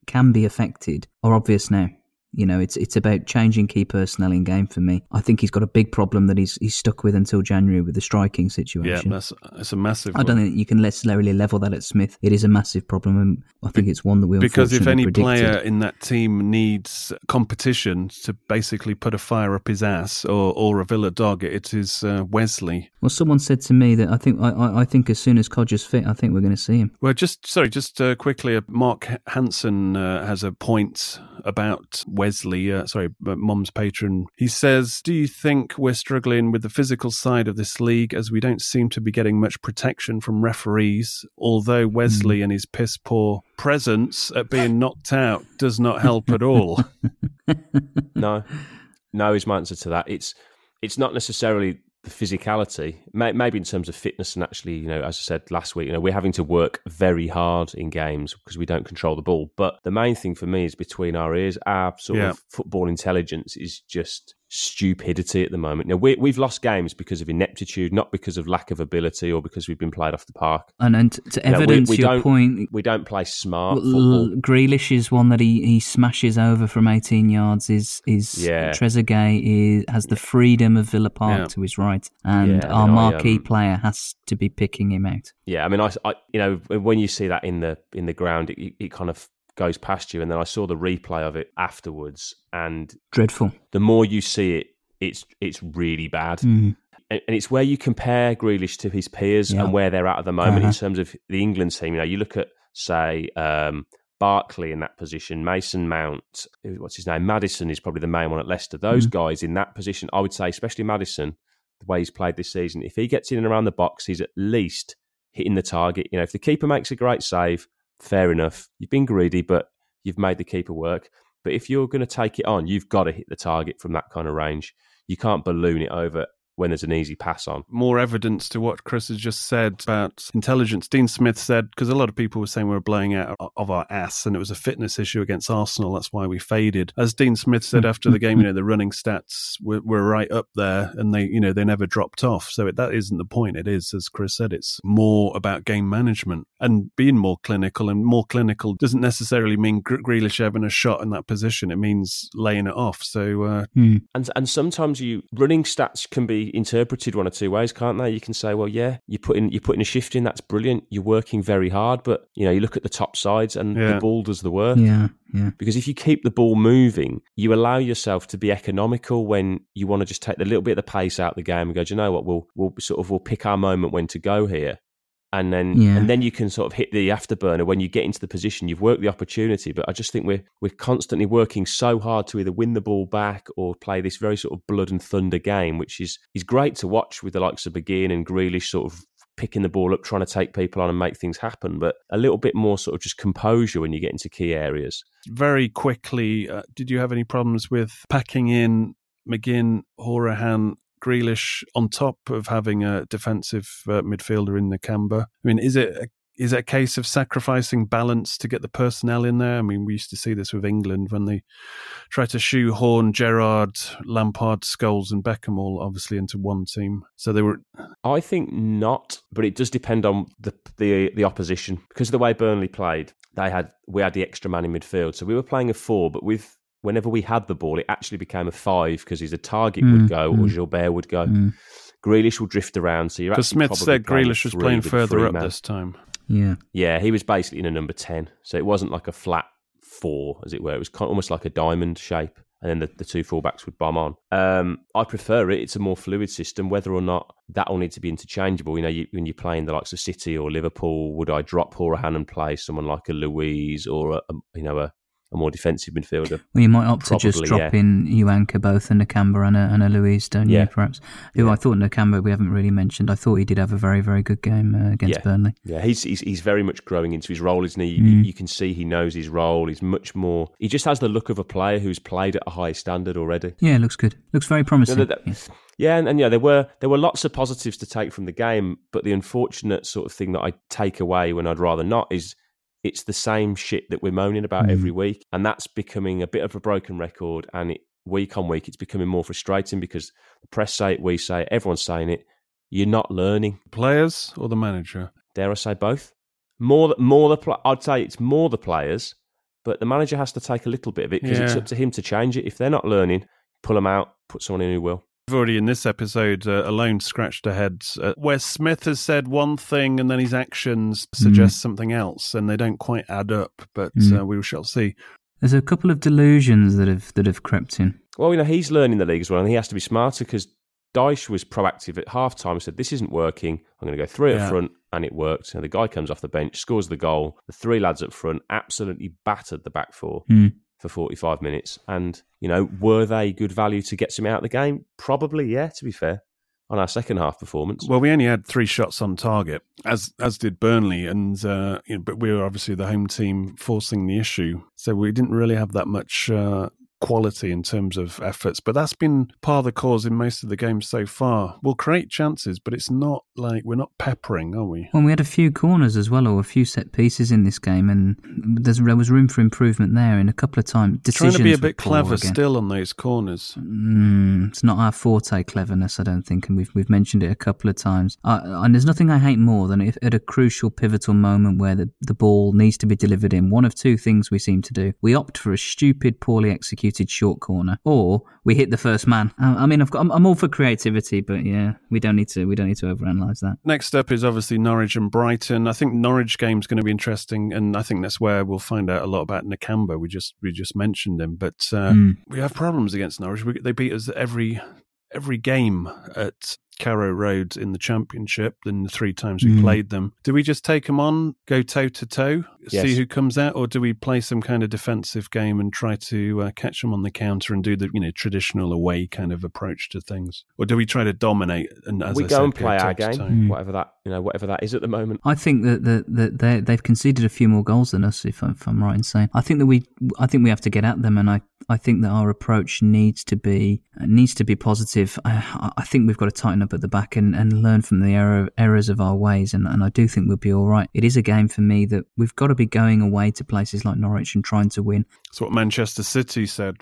can be affected are obvious now. You know, it's it's about changing key personnel in game for me. I think he's got a big problem that he's he's stuck with until January with the striking situation. Yeah, that's it's a massive. I don't think you can necessarily level that at Smith. It is a massive problem, and I think it's one that we because if any predicted. player in that team needs competition to basically put a fire up his ass or or a Villa dog, it is uh, Wesley. Well, someone said to me that I think I, I think as soon as Codger's fit, I think we're going to see him. Well, just sorry, just uh, quickly, uh, Mark Hanson uh, has a point about Wesley, uh, sorry, Mom's patron. He says, Do you think we're struggling with the physical side of this league as we don't seem to be getting much protection from referees? Although Wesley mm. and his piss poor presence at being knocked out does not help at all. <laughs> no, no is my answer to that. It's it's not necessarily the physicality, maybe in terms of fitness and actually, you know, as I said last week, you know, we're having to work very hard in games because we don't control the ball. But the main thing for me is between our ears, our sort yeah. of football intelligence is just stupidity at the moment. Now we, we've lost games because of ineptitude, not because of lack of ability or because we've been played off the park. And and to evidence we, we your point, we don't play smart. L- Grealish is one that he, he smashes over from eighteen yards. Is is yeah. Trezeguet is has the freedom of Villa Park yeah. to his right, and yeah, our I mean, marquee I, um, player has to be picking him out. Yeah, I mean, I, I you know when you see that in the in the ground, it, it kind of goes past you. And then I saw the replay of it afterwards, and dreadful. The more you see it, it's it's really bad. Mm. And, and it's where you compare Grealish to his peers and where they're at at the moment uh-huh. in terms of the England team. You know, you look at say um, Barkley in that position, Mason Mount, what's his name, Maddison is probably the main one at Leicester. Those mm. guys in that position, I would say, especially Maddison, the way he's played this season, if he gets in and around the box, he's at least hitting the target. You know, if the keeper makes a great save, fair enough. You've been greedy, but you've made the keeper work. But if you're going to take it on, you've got to hit the target from that kind of range. You can't balloon it over when there's an easy pass on. More evidence to what Chris has just said about intelligence. Dean Smith said, because a lot of people were saying we were blowing out of our ass and it was a fitness issue against Arsenal. That's why we faded. As Dean Smith said after the game, you know, the running stats were, were right up there and they, you know, they never dropped off. So it, that isn't the point. It is, as Chris said, it's more about game management and being more clinical. And more clinical doesn't necessarily mean Grealish having a shot in that position. It means laying it off. So, uh, hmm. and, and sometimes you running stats can be interpreted one or two ways, can't they? You can say, well, yeah, you're putting you're putting a shift in, that's brilliant. You're working very hard, but you know, you look at the top sides and yeah. the ball does the work. Yeah, yeah. Because if you keep the ball moving, you allow yourself to be economical when you want to just take the little bit of the pace out of the game and go, Do you know what, we'll we'll sort of we'll pick our moment when to go here and then yeah. and then you can sort of hit the afterburner when you get into the position. You've worked the opportunity but i just think we're we're constantly working so hard to either win the ball back or play this very sort of blood and thunder game which is is great to watch with the likes of McGinn and Grealish sort of picking the ball up trying to take people on and make things happen. But a little bit more sort of just composure when you get into key areas. Very quickly uh, did you have any problems with packing in McGinn, Hourihane, Grealish on top of having a defensive uh, midfielder in the Nakamba. I mean, is it a is it a case of sacrificing balance to get the personnel in there? I mean, we used to see this with England when they tried to shoehorn Gerrard, Lampard, Scholes, and Beckham all obviously into one team. So they were. I think not, but it does depend on the the, the opposition because of the way Burnley played. They had we had the extra man in midfield, so we were playing a four, but with whenever we had the ball, it actually became a five because either Targett Mm, would go or mm. Guilbert would go. Mm. Grealish will drift around, so you're Because Smith said playing Grealish was playing further up three-man. this time. Yeah. Yeah, he was basically in a number 10. So it wasn't like a flat four, as it were. It was kind almost like a diamond shape. And then the, the two fullbacks would bomb on. Um, I prefer it. It's a more fluid system. Whether or not that will need to be interchangeable, you know, you, when you're playing the likes of City or Liverpool, would I drop Hourihane and play someone like a Luiz or a, a you know a, a more defensive midfielder? Well, you might opt to just drop yeah. in Uanka both and Nakamba and a, and a Luiz, don't Yeah. you, perhaps? Who I thought Nakamba we haven't really mentioned. I thought he did have a very, very good game uh, against yeah. Burnley. Yeah, he's, he's he's very much growing into his role, isn't he? You- Mm. You can see he knows his role. He's much more. He just has the look of a player who's played at a high standard already. Yeah, looks good. Looks very promising. No, that- that- yeah, and, and yeah, there were there were lots of positives to take from the game, but the unfortunate sort of thing that I take away when I'd rather not is it's the same shit that we're moaning about Mm. every week, and that's becoming a bit of a broken record. And it, week on week, it's becoming more frustrating because the press say it, we say it, everyone's saying it. You're not learning. Players or the manager? Dare I say both? More, more the pla- I'd say it's more the players, but the manager has to take a little bit of it because it's up to him to change it. If they're not learning, pull them out, put someone in who will. We've already in this episode uh, alone scratched our heads uh, where Smith has said one thing and then his actions suggest something else, and they don't quite add up. But Mm. uh, we shall see. There's a couple of delusions that have that have crept in. Well, you know, he's learning the league as well, and he has to be smarter because Dyche was proactive at half time, said, This isn't working. I'm going to go three Yeah. up front, and it worked. And the guy comes off the bench, scores the goal. The three lads up front absolutely battered the back four Mm. For 45 minutes. And, you know, were they good value to get something out of the game? Probably, yeah, to be fair, on our second half performance. Well, we only had three shots on target, as as did Burnley, and uh, you know, but we were obviously the home team forcing the issue, so we didn't really have that much uh, quality in terms of efforts. But that's been part of the cause in most of the games so far. We'll create chances, but it's not like we're not peppering, are we? Well, we had a few corners as well, or a few set pieces in this game, and there's, there was room for improvement there. In a couple of times, Trying to be a bit clever again. still on those corners. Mm, it's not our forte, cleverness, I don't think, and we've we've mentioned it a couple of times. Uh, and there's nothing I hate more than if at a crucial, pivotal moment where the, the ball needs to be delivered in. One of two things we seem to do: we opt for a stupid, poorly executed short corner, or we hit the first man. I, I mean, I've got, I'm, I'm all for creativity, but yeah, we don't need to we don't need to overanalyze that. Next up is obviously Norwich and Brighton. I think Norwich game's going to be interesting, and I think that's where we'll find out a lot about Nakamba. We just we just mentioned him, but uh, Mm. we have problems against Norwich. We, they beat us every every game at Carrow Road in the Championship. In the three times we Mm. played them, do we just take them on, go toe to toe, Yes. see who comes out, or do we play some kind of defensive game and try to uh, catch them on the counter and do the you know traditional away kind of approach to things, or do we try to dominate and as we I go said, and play our game. Mm. whatever that you know, whatever that is at the moment. I think that that, that they they've conceded a few more goals than us, if, I, if I'm right in saying. I think that we I think we have to get at them, and I, I think that our approach needs to be needs to be positive. I, I think we've got to tighten up at the back and, and learn from the error, errors of our ways, and, and I do think we'll be all right. It is a game for me that we've got to be going away to places like Norwich and trying to win. That's what Manchester City said.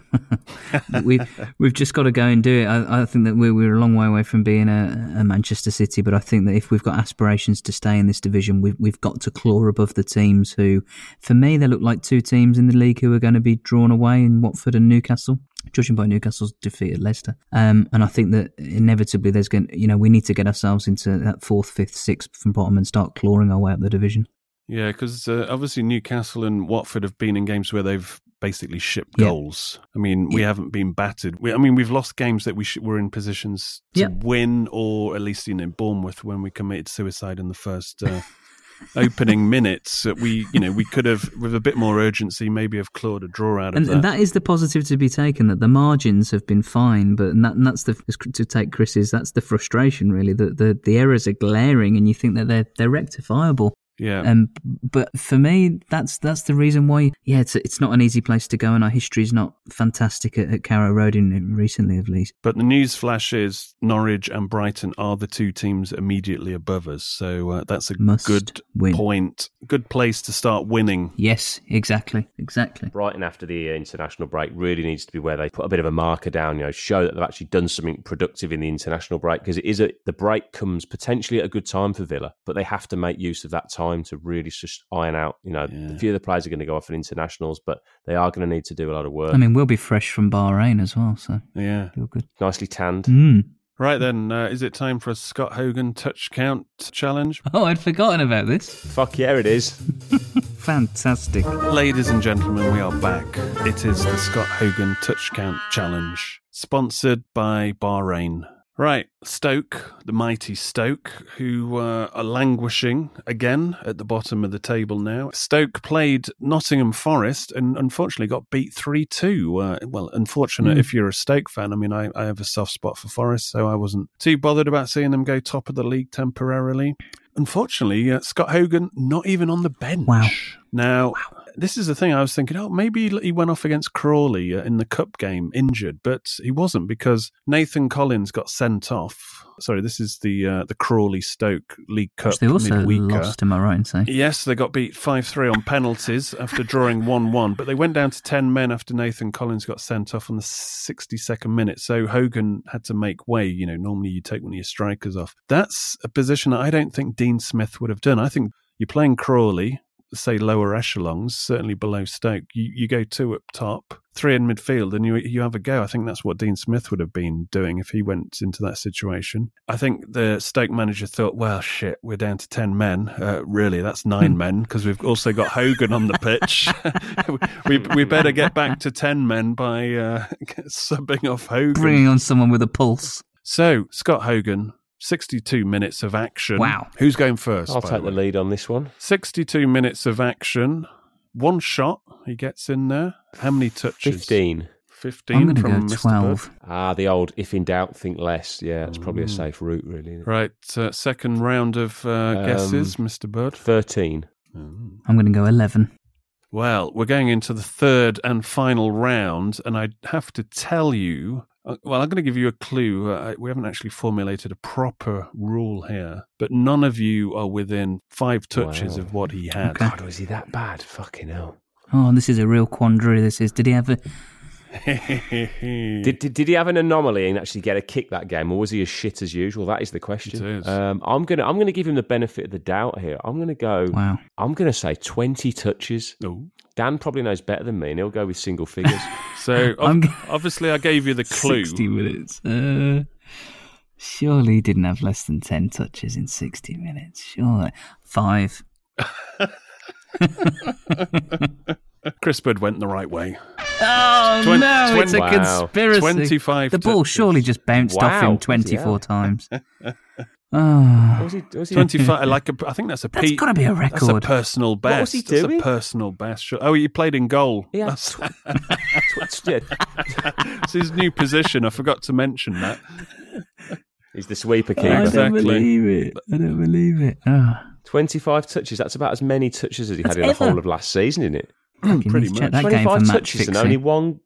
<laughs> we've we've just got to go and do it. I, I think that we're we're a long way away from being a, a Manchester City, but I think that if we've got aspirations to stay in this division, we've we've got to claw above the teams who, for me, they look like two teams in the league who are going to be drawn away in Watford and Newcastle. Judging by Newcastle's defeat at Leicester, um, and I think that inevitably there's going, you know, we need to get ourselves into that fourth, fifth, sixth from bottom and start clawing our way up the division. Yeah, because uh, obviously Newcastle and Watford have been in games where they've basically shipped Yeah. goals. I mean, we haven't been battered. We, I mean, we've lost games that we sh- were in positions to Yeah. win, or at least you know Bournemouth when we committed suicide in the first uh, opening minutes. That we, you know, we could have with a bit more urgency maybe have clawed a draw out of and, that. and that is the positive to be taken that the margins have been fine, but and that, and that's the to take Chris's that's the frustration really that the the errors are glaring and you think that they're they're rectifiable. Yeah. Um, but for me, that's that's the reason why. Yeah, it's it's not an easy place to go, and our history is not fantastic at, at Carrow Road in, in recently, at least. But the news flash is Norwich and Brighton are the two teams immediately above us, so uh, that's a Must good win. point, good place to start winning. Yes, exactly, exactly. Brighton after the uh, international break really needs to be where they put a bit of a marker down, you know, show that they've actually done something productive in the international break because it is a the break comes potentially at a good time for Villa, but they have to make use of that time to really just iron out. You know, a few of the players are going to go off in internationals, but they are going to need to do a lot of work. I mean, we'll be fresh from Bahrain as well, so Yeah. feel good. nicely tanned. Mm. Right then, uh, is it time for a Scott Hogan touch count challenge? <laughs> Oh, I'd forgotten about this. Fuck yeah, it is. <laughs> Fantastic. Ladies and gentlemen, we are back. It is the Scott Hogan Touch Count Challenge, sponsored by Bahrain. Right, Stoke, the mighty Stoke, who uh, are languishing again at the bottom of the table now. Stoke played Nottingham Forest and unfortunately got beat 3 2. Uh, well, unfortunate Hmm. if you're a Stoke fan. I mean, I, I have a soft spot for Forest, so I wasn't too bothered about seeing them go top of the league temporarily. Unfortunately, uh, Scott Hogan not even on the bench. Wow. Now, this is the thing I was thinking, oh, maybe he went off against Crawley uh, in the cup game injured, but he wasn't because Nathan Collins got sent off. Sorry, this is the uh, the Crawley Stoke League Cup Which they also midweeker. lost, am I right in saying? Yes, they got beat 5 3 on penalties after drawing <laughs> 1 1, but they went down to 10 men after Nathan Collins got sent off on the 62nd minute. So Hogan had to make way. You know, normally you take one of your strikers off. That's a position that I don't think Dean Smith would have done. I think you're playing Crawley, say lower echelons, certainly below Stoke. You, you go two up top, three in midfield, and you you have a go. I think that's what Dean Smith would have been doing if he went into that situation. I think the Stoke manager thought, well, shit, we're down to 10 men. Uh, really, that's nine men because we've also got Hogan on the pitch. <laughs> we, we better get back to 10 men by uh, <laughs> subbing off Hogan. Bringing on someone with a pulse. So, Scott Hogan, 62 minutes of action. Wow. Who's going 1st I'll take the lead on this one. 62 minutes of action. One shot he gets in there. How many touches? 15. 15 I'm from go Mr. 12. Ah, the old if in doubt, think less. Yeah, it's probably a safe route, really. Right, uh, second round of uh, guesses, Mr. Bird. 13. I'm going to go 11. Well, we're going into the third and final round, and I have to tell you. uh, Well, I'm going to give you a clue. Uh, we haven't actually formulated a proper rule here, but none of you are within five touches Wow. of what he had. Okay. God, was he that bad? Fucking hell. Oh, this is a real quandary. This is. Did he have a? <laughs> Did, did did he have an anomaly and actually get a kick that game, or was he as shit as usual? That is the question. It is. Um, I'm gonna I'm gonna give him the benefit of the doubt here. I'm gonna go. Wow. I'm gonna say 20 touches. Ooh. Dan probably knows better than me, and he'll go with single figures. <laughs> So <laughs> I'm ob- obviously, I gave you the clue. 60 minutes. Uh, surely he didn't have less than 10 touches in 60 minutes. Sure. Five. Chris went the right way. Oh, Twen- no, it's a Wow. conspiracy. 25 The ball touches. surely just bounced off him 24 Yeah. times. Oh. <laughs> was he, was he, 25, like a, I think that's a That's P- gotta be a That's a record. personal best. What was he That's doing? a personal best. Sure. Oh, he played in goal. He had That's, tw- <laughs> yeah. that's his new position. I forgot to mention that. He's the sweeper I don't Exactly. believe it. I don't believe it. Oh. 25 touches. That's about as many touches as he had That's in the ever. whole of last season, isn't it? Fucking pretty need much. that 25 match touches and only one,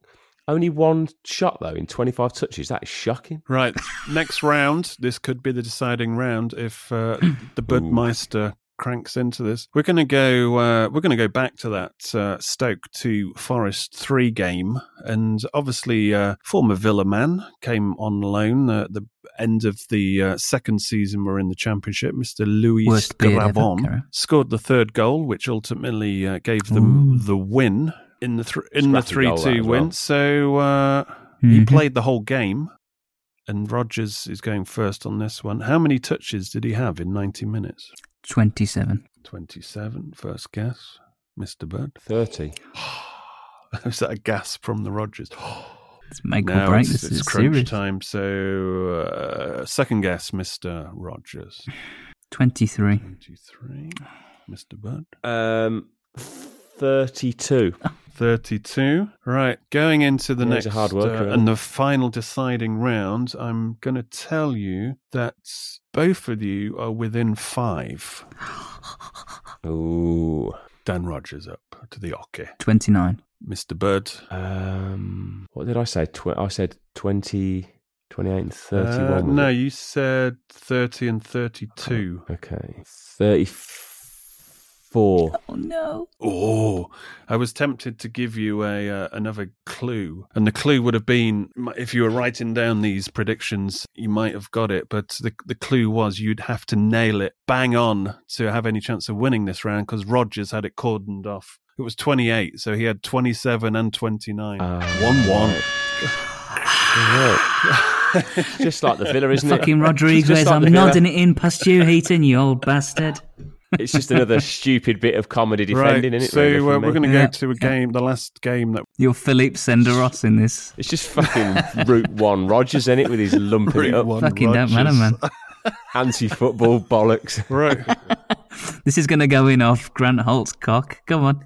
only one shot though in 25 touches. That is shocking. Right. Next round. This could be the deciding round if uh, the Budmeister cranks into this. We're going to go. Uh, we're going to go back to that uh, Stoke to Forest three game, and obviously, uh, former Villa man came on loan uh, at the end of the uh, second season. We're in the Championship. Mister Lewis Worst beard ever, Grabban scored the third goal, which ultimately uh, gave them Ooh. the win in the th- in the three two win. well. So uh, he Mhm. played the whole game, and Rogers is going first on this one. How many touches did he have in ninety minutes? 27. Twenty-seven. First guess, Mister Bird. 30. <gasps> Was that a gasp from the Rogers? <gasps> It's make now or break. it's, This it's is crunch serious. time. So uh, second guess, Mister Rogers. <sighs> 23. Twenty-three. Mister Bird. Um, 32. <laughs> 32. Right, going into the Yeah, next hard worker, uh, and the final deciding round, I'm going to tell you that both of you are within five. <gasps> Ooh. Dan Rogers up to the hockey. 29. Mr. Bird. Um, what did I say? Tw- I said 20, 28 and 31. Uh, no, it? you said 30 and 32. Okay. 34. Oh, no. Oh, I was tempted to give you a uh, another clue, and the clue would have been if you were writing down these predictions, you might have got it. But the the clue was you'd have to nail it bang on to have any chance of winning this round because Rogers had it cordoned off. It was twenty eight, so he had twenty seven and twenty nine. one one. Just like the Villa, isn't it? Fucking Just Rodriguez, like I'm nodding it in past you, Heaton, you old bastard. <laughs> It's just another stupid bit of comedy Right, defending, isn't it? so really, uh, we're going to Yeah. go to a game, the last game that You're Philippe Senderos in this. It's just fucking Route One Rogers, in it, with his lumping it up. One Fucking don't matter, man. <laughs> Anti-football bollocks. right. <laughs> This is going to go in off Grant Holt's cock. Come on.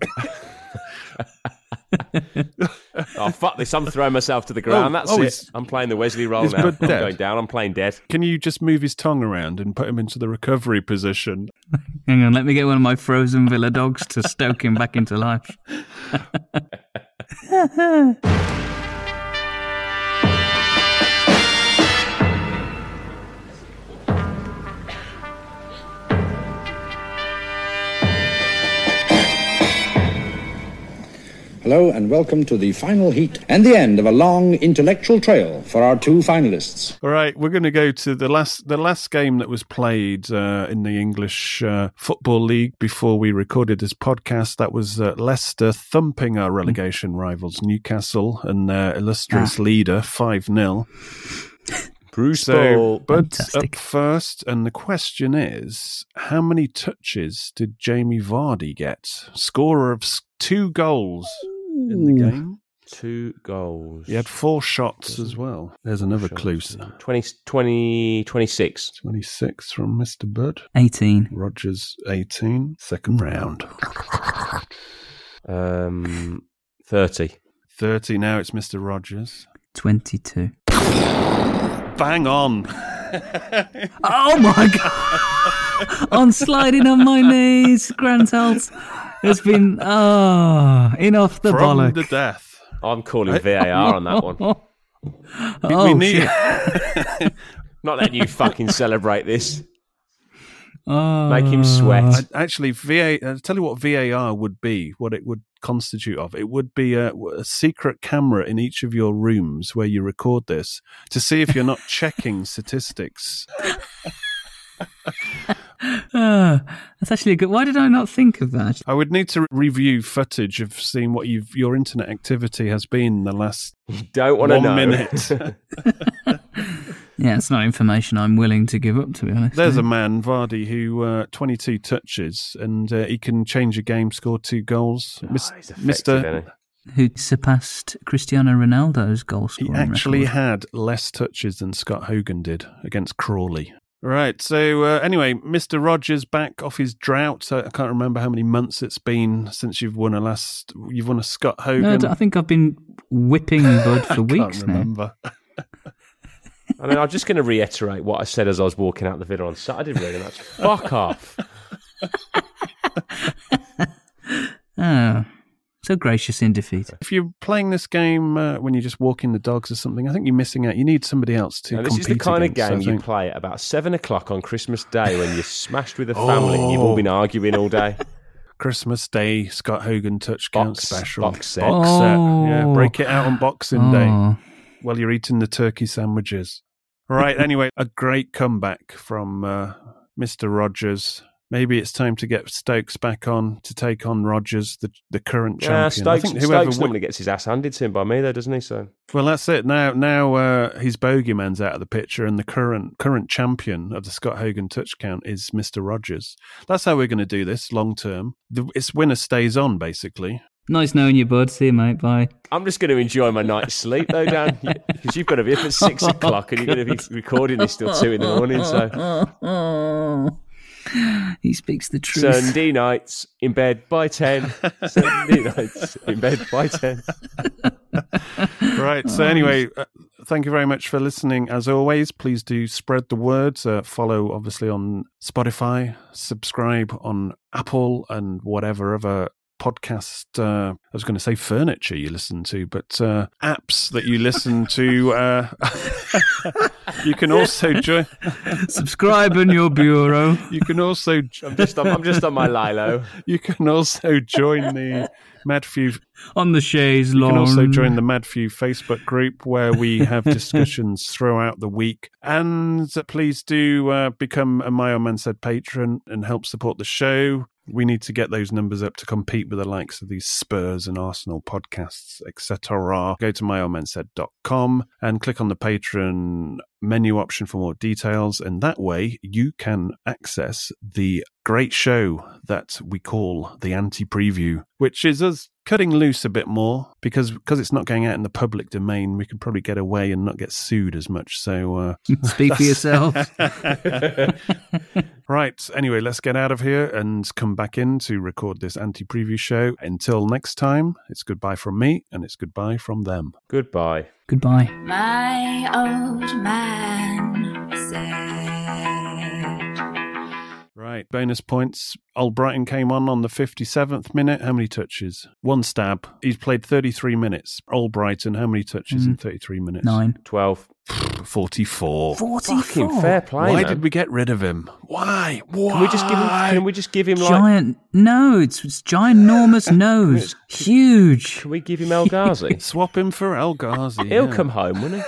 <laughs> oh fuck this! I'm throwing myself to the ground. Oh, That's oh, it. I'm playing the Wesley role now. I'm dead? going down. I'm playing dead. Can you just move his tongue around and put him into the recovery position? <laughs> Hang on, let me get one of my frozen Villa dogs to stoke him back into life. <laughs> <laughs> Hello and welcome to the final heat and the end of a long intellectual trail for our two finalists. All right, we're going to go to the last the last game that was played uh, in the English uh, Football League before we recorded this podcast. That was uh, Leicester thumping our relegation rivals Newcastle and their illustrious leader five 0 <laughs> Bruce So, Ball. Bud's Fantastic. up first, and the question is: How many touches did Jamie Vardy get? Scorer of s- two goals in the game. Two goals. He had four shots as well. There's another clue. sir. 20, 20, 26. 26 from Mr. Bud. 18. Rogers 18. Second round. Um, 30. 30 now it's Mr. Rogers. 22. Bang on. Oh my god! <laughs> I'm sliding on my knees, Grant Holt. It's been, oh, in off the From bollock. the death. I'm calling VAR on that one. <laughs> oh, we need. <laughs> Not letting you fucking celebrate this. Oh. Make him sweat. I- Actually, VA. I'll tell you what VAR would be. What it would constitute of. It would be a, a secret camera in each of your rooms where you record this to see if you're not checking statistics. <laughs> Ah, that's actually a good. Why did I not think of that? I would need to review footage of seeing what you've, your internet activity has been in the last You Don't want to one know. minute. <laughs> <laughs> Yeah, it's not information I'm willing to give up, to be honest. There's a man, Vardy, who uh, 22 touches and uh, he can change a game, score two goals. Oh, he's Mr. who surpassed Cristiano Ronaldo's goal He actually record. had less touches than Scott Hogan did against Crawley. Right. So uh, anyway, Mr. Rogers back off his drought. I I can't remember how many months it's been since you've won a last. You've won a Scott Hogan. No, I d- I think I've been whipping Bud <laughs> for I weeks can't now. remember. I mean, I'm just going to reiterate what I said as I was walking out the video on Saturday, really. That's fuck off. <laughs> Oh, so gracious in defeat. If you're playing this game uh, when you're just walking the dogs or something, I think you're missing out. You need somebody else to Now, this compete is the kind of against, I game you think. play at about seven o'clock on Christmas Day when you're smashed with a <laughs> family and you've all been arguing all day. <laughs> Christmas Day Scott Hogan touch count Box- special box set. Box set. Yeah, Oh. break it out on Boxing Day Oh. while you're eating the turkey sandwiches. Right. <laughs> anyway, a great comeback from uh, Mr. Rogers. Maybe it's time to get Stokes back on to take on Rogers, the the current Yeah, champion. I think whoever Stokes wi- normally gets his ass handed to him by me, though, doesn't he? So well, that's it. Now, now uh, his bogeyman's out of the picture, and the current current champion of the Scott Hogan touch count is Mr. Rogers. That's how we're going to do this long term. The, it's winner stays on, basically. Nice knowing you, Bud. See you, mate. Bye. I'm just going to enjoy my night's sleep, though, Dan, <laughs> because you've got to be up at six o'clock and you're going to be recording this till two in the morning. So <laughs> <gasps> he speaks the truth. Sunday nights in bed by ten. <laughs> Sunday nights in bed by ten. <laughs> Right. So anyway, uh, thank you very much for listening. As always, please do spread the word. Uh, follow, obviously, on Spotify, subscribe on Apple, and whatever other podcast uh, i was going to say furniture you listen to but uh, apps that you listen to uh, <laughs> you can also join <laughs> subscribe in your bureau <laughs> you can also I'm just on, I'm just on my Lilo. you can also join the Madfew on the chaise You can also join the Madfew Facebook group where we have discussions throughout the week. And please do uh, become a My Old Man Said patron and help support the show. We need to get those numbers up to compete with the likes of these Spurs and Arsenal podcasts, etc. Go to myoldmansaid.com and click on the patron menu option for more details. And that way you can access the great show that we call the anti preview, which is us cutting loose a bit more because because it's not going out in the public domain. We can probably get away and not get sued as much. So uh, <laughs> Speak for yourself. <laughs> right. Anyway, let's get out of here and come back in to record this anti preview show. Until next time, it's goodbye from me and it's goodbye from them. Goodbye. Goodbye. My old man said. Right. Bonus points. Albrighton came on on the 57th minute. How many touches? One stab. He's played 33 minutes. Albrighton, how many touches in Mm. 33 minutes? Nine. 12. 44. Fucking fair play. Why man. did we get rid of him? Why? Why? Can we just give him? Can we just give him like? Giant nose. It's ginormous <laughs> nose. Huge. Can we give him El Ghazi? <laughs> Swap him for El Ghazi. He'll yeah. come home, won't he?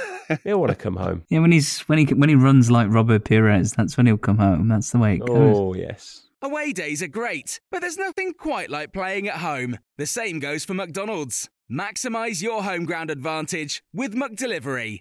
He'll want to come home. <laughs> Yeah, when he's when he when he runs like Robert Pires, that's when he'll come home. That's the way it goes. Oh yes. Away days are great, but there's nothing quite like playing at home. The same goes for McDonald's. Maximize your home ground advantage with McDelivery.